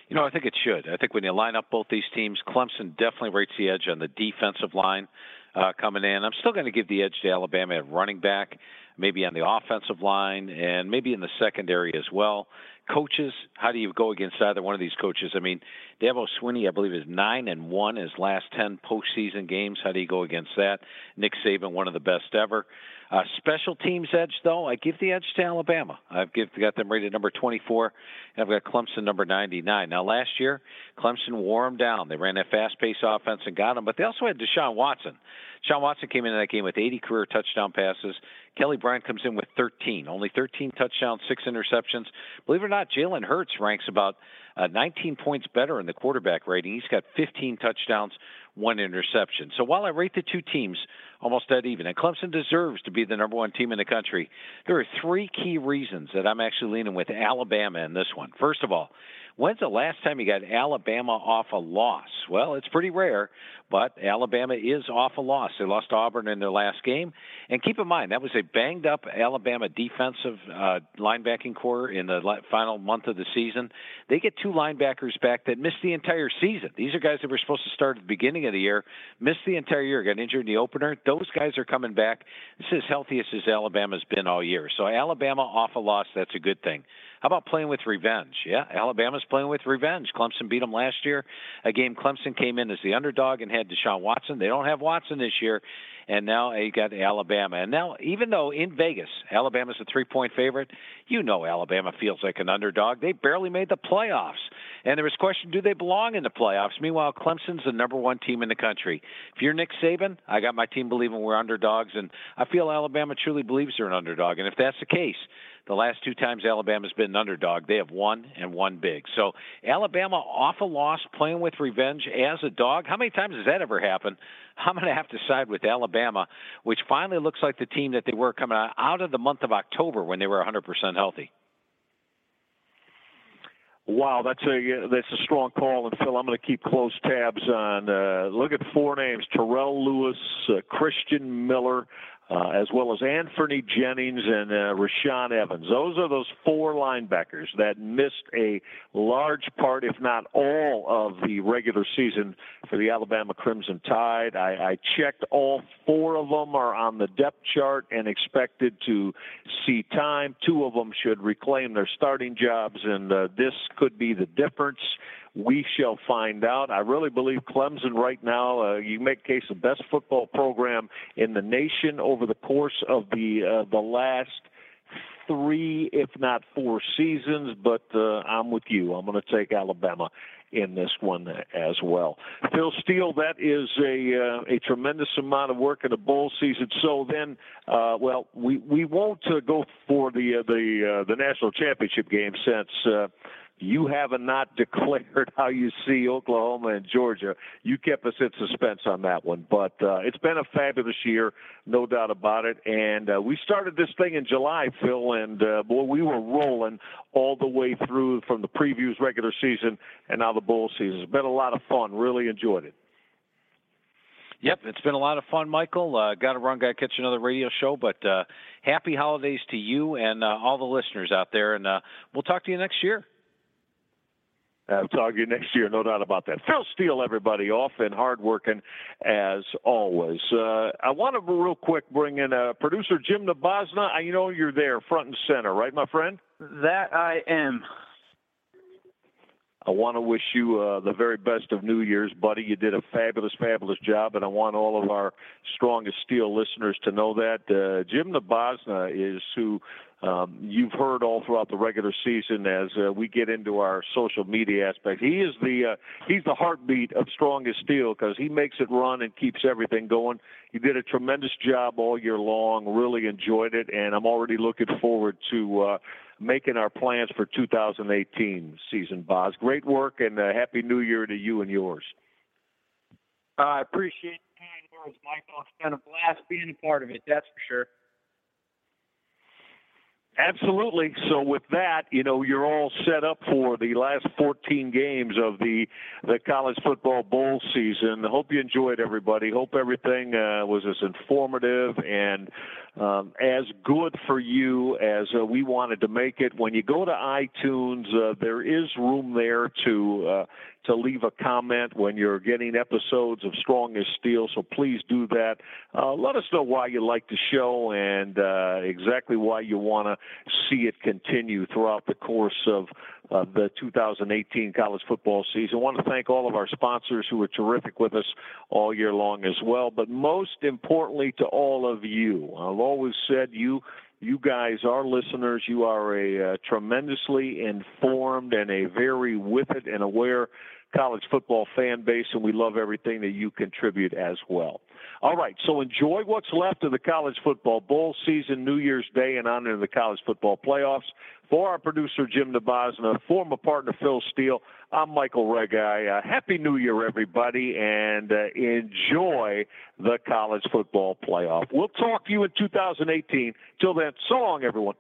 You know, I think it should. I think when you line up both these teams, Clemson definitely rates the edge on the defensive line uh, coming in. I'm still going to give the edge to Alabama at running back, maybe on the offensive line, and maybe in the secondary as well. Coaches, how do you go against either one of these coaches? I mean, Dabo Swinney, I believe, is nine and one his last ten postseason games. How do you go against that? Nick Saban, one of the best ever. Uh, special teams edge, though, I give the edge to Alabama. I've give, got them rated number 24, and I've got Clemson number 99. Now, last year, Clemson wore them down. They ran that fast-paced offense and got them, but they also had Deshaun Watson. Deshaun Watson came into that game with 80 career touchdown passes. Kelly Bryant comes in with 13, only 13 touchdowns, six interceptions. Believe it or not, Jalen Hurts ranks about uh, 19 points better in the quarterback rating. He's got 15 touchdowns, one interception. So while I rate the two teams almost dead even, and Clemson deserves to be the number one team in the country, there are three key reasons that I'm actually leaning with Alabama in this one. First of all, When's the last time you got Alabama off a loss? Well, it's pretty rare, but Alabama is off a loss. They lost Auburn in their last game. And keep in mind, that was a banged up Alabama defensive uh, linebacking corps in the final month of the season. They get two linebackers back that missed the entire season. These are guys that were supposed to start at the beginning of the year, missed the entire year, got injured in the opener. Those guys are coming back. This is as healthy as Alabama's been all year. So Alabama off a loss, that's a good thing. How about playing with revenge? Yeah, Alabama's playing with revenge. Clemson beat them last year. A game Clemson came in as the underdog and had Deshaun Watson. They don't have Watson this year. and now you got Alabama. And now, even though in Vegas, Alabama's a three point favorite, you know Alabama feels like an underdog. They barely made the playoffs. And there was question, do they belong in the playoffs? Meanwhile, Clemson's the number one team in the country. If you're Nick Saban, I got my team believing we're underdogs, and I feel Alabama truly believes they're an underdog. And if that's the case, the last two times Alabama's been an underdog, they have won and won big. So Alabama off a loss, playing with revenge as a dog. How many times has that ever happened? [LAUGHS] I'm going to have to side with Alabama, which finally looks like the team that they were coming out of the month of October when they were 100% healthy. Wow, that's a that's a strong call, and Phil, I'm going to keep close tabs on. Uh, look at four names: Terrell Lewis, uh, Christian Miller, uh, as well as Anfernee Jennings and uh, Rashaan Evans. Those are those four linebackers that missed a large part, if not all, of the regular season for the Alabama Crimson Tide. I, I checked all four of them are on the depth chart and expected to see time. Two of them should reclaim their starting jobs, and uh, this could be the difference. We shall find out. I really believe Clemson right now, uh, you make case the best football program in the nation over the course of the uh, the last three, if not four seasons. But uh, I'm with you. I'm going to take Alabama in this one as well. Phil Steele, that is a uh, a tremendous amount of work in a bowl season. So then, uh, well, we we won't uh, go for the uh, the uh, the national championship game since. You have not [LAUGHS] declared how you see Oklahoma and Georgia. You kept us in suspense on that one, but uh, it's been a fabulous year, no doubt about it. And uh, we started this thing in July, Phil, and uh, boy, we were rolling all the way through from the previews, regular season, and now the bowl season. It's been a lot of fun. Really enjoyed it. Yep, it's been a lot of fun, Michael. Uh, Got to run, got to catch another radio show. But uh, happy holidays to you and uh, all the listeners out there, and uh, we'll talk to you next year. I'll talk to you next year, no doubt about that. Phil Steele, everybody, off and hardworking as always. Uh, I want to real quick bring in uh, producer Jim Nabozny. I know you're there, front and center, right, my friend? That I am. I want to wish you uh, the very best of New Year's, buddy. You did a fabulous, fabulous job, and I want all of our strong as Steele listeners to know that. Uh, Jim Nabozny is who um, you've heard all throughout the regular season as uh, we get into our social media aspect. He is the uh, he's the heartbeat of Strong as Steele because he makes it run and keeps everything going. He did a tremendous job all year long. Really enjoyed it, and I'm already looking forward to. Uh, making our plans for 2018 season, Boz. Great work and uh, happy New Year to you and yours. I appreciate the kind words, Michael. It's been a blast being a part of it. That's for sure. Absolutely. So with that, you know, you're all set up for the last 14 games of the the college football bowl season. Hope you enjoyed everybody. Hope everything uh, was as informative and um, as good for you as uh, we wanted to make it. When you go to iTunes, uh, there is room there to uh, to leave a comment when you're getting episodes of Strong as Steele. So please do that. Uh, let us know why you like the show and uh, exactly why you want to see it continue throughout the course of uh, the 2018 college football season. I want to thank all of our sponsors who were terrific with us all year long as well. But most importantly, to all of you, I've always said you you guys are listeners. You are a uh, tremendously informed and a very with it and aware college football fan base, and we love everything that you contribute as well. All right, so enjoy what's left of the college football bowl season, New Year's Day, and on into the college football playoffs. For our producer, Jim Nabozny, former partner, Phil Steele, I'm Michael Reghi. Uh, Happy New Year, everybody, and uh, enjoy the college football playoff. We'll talk to you in 2018. Till then, so long, everyone.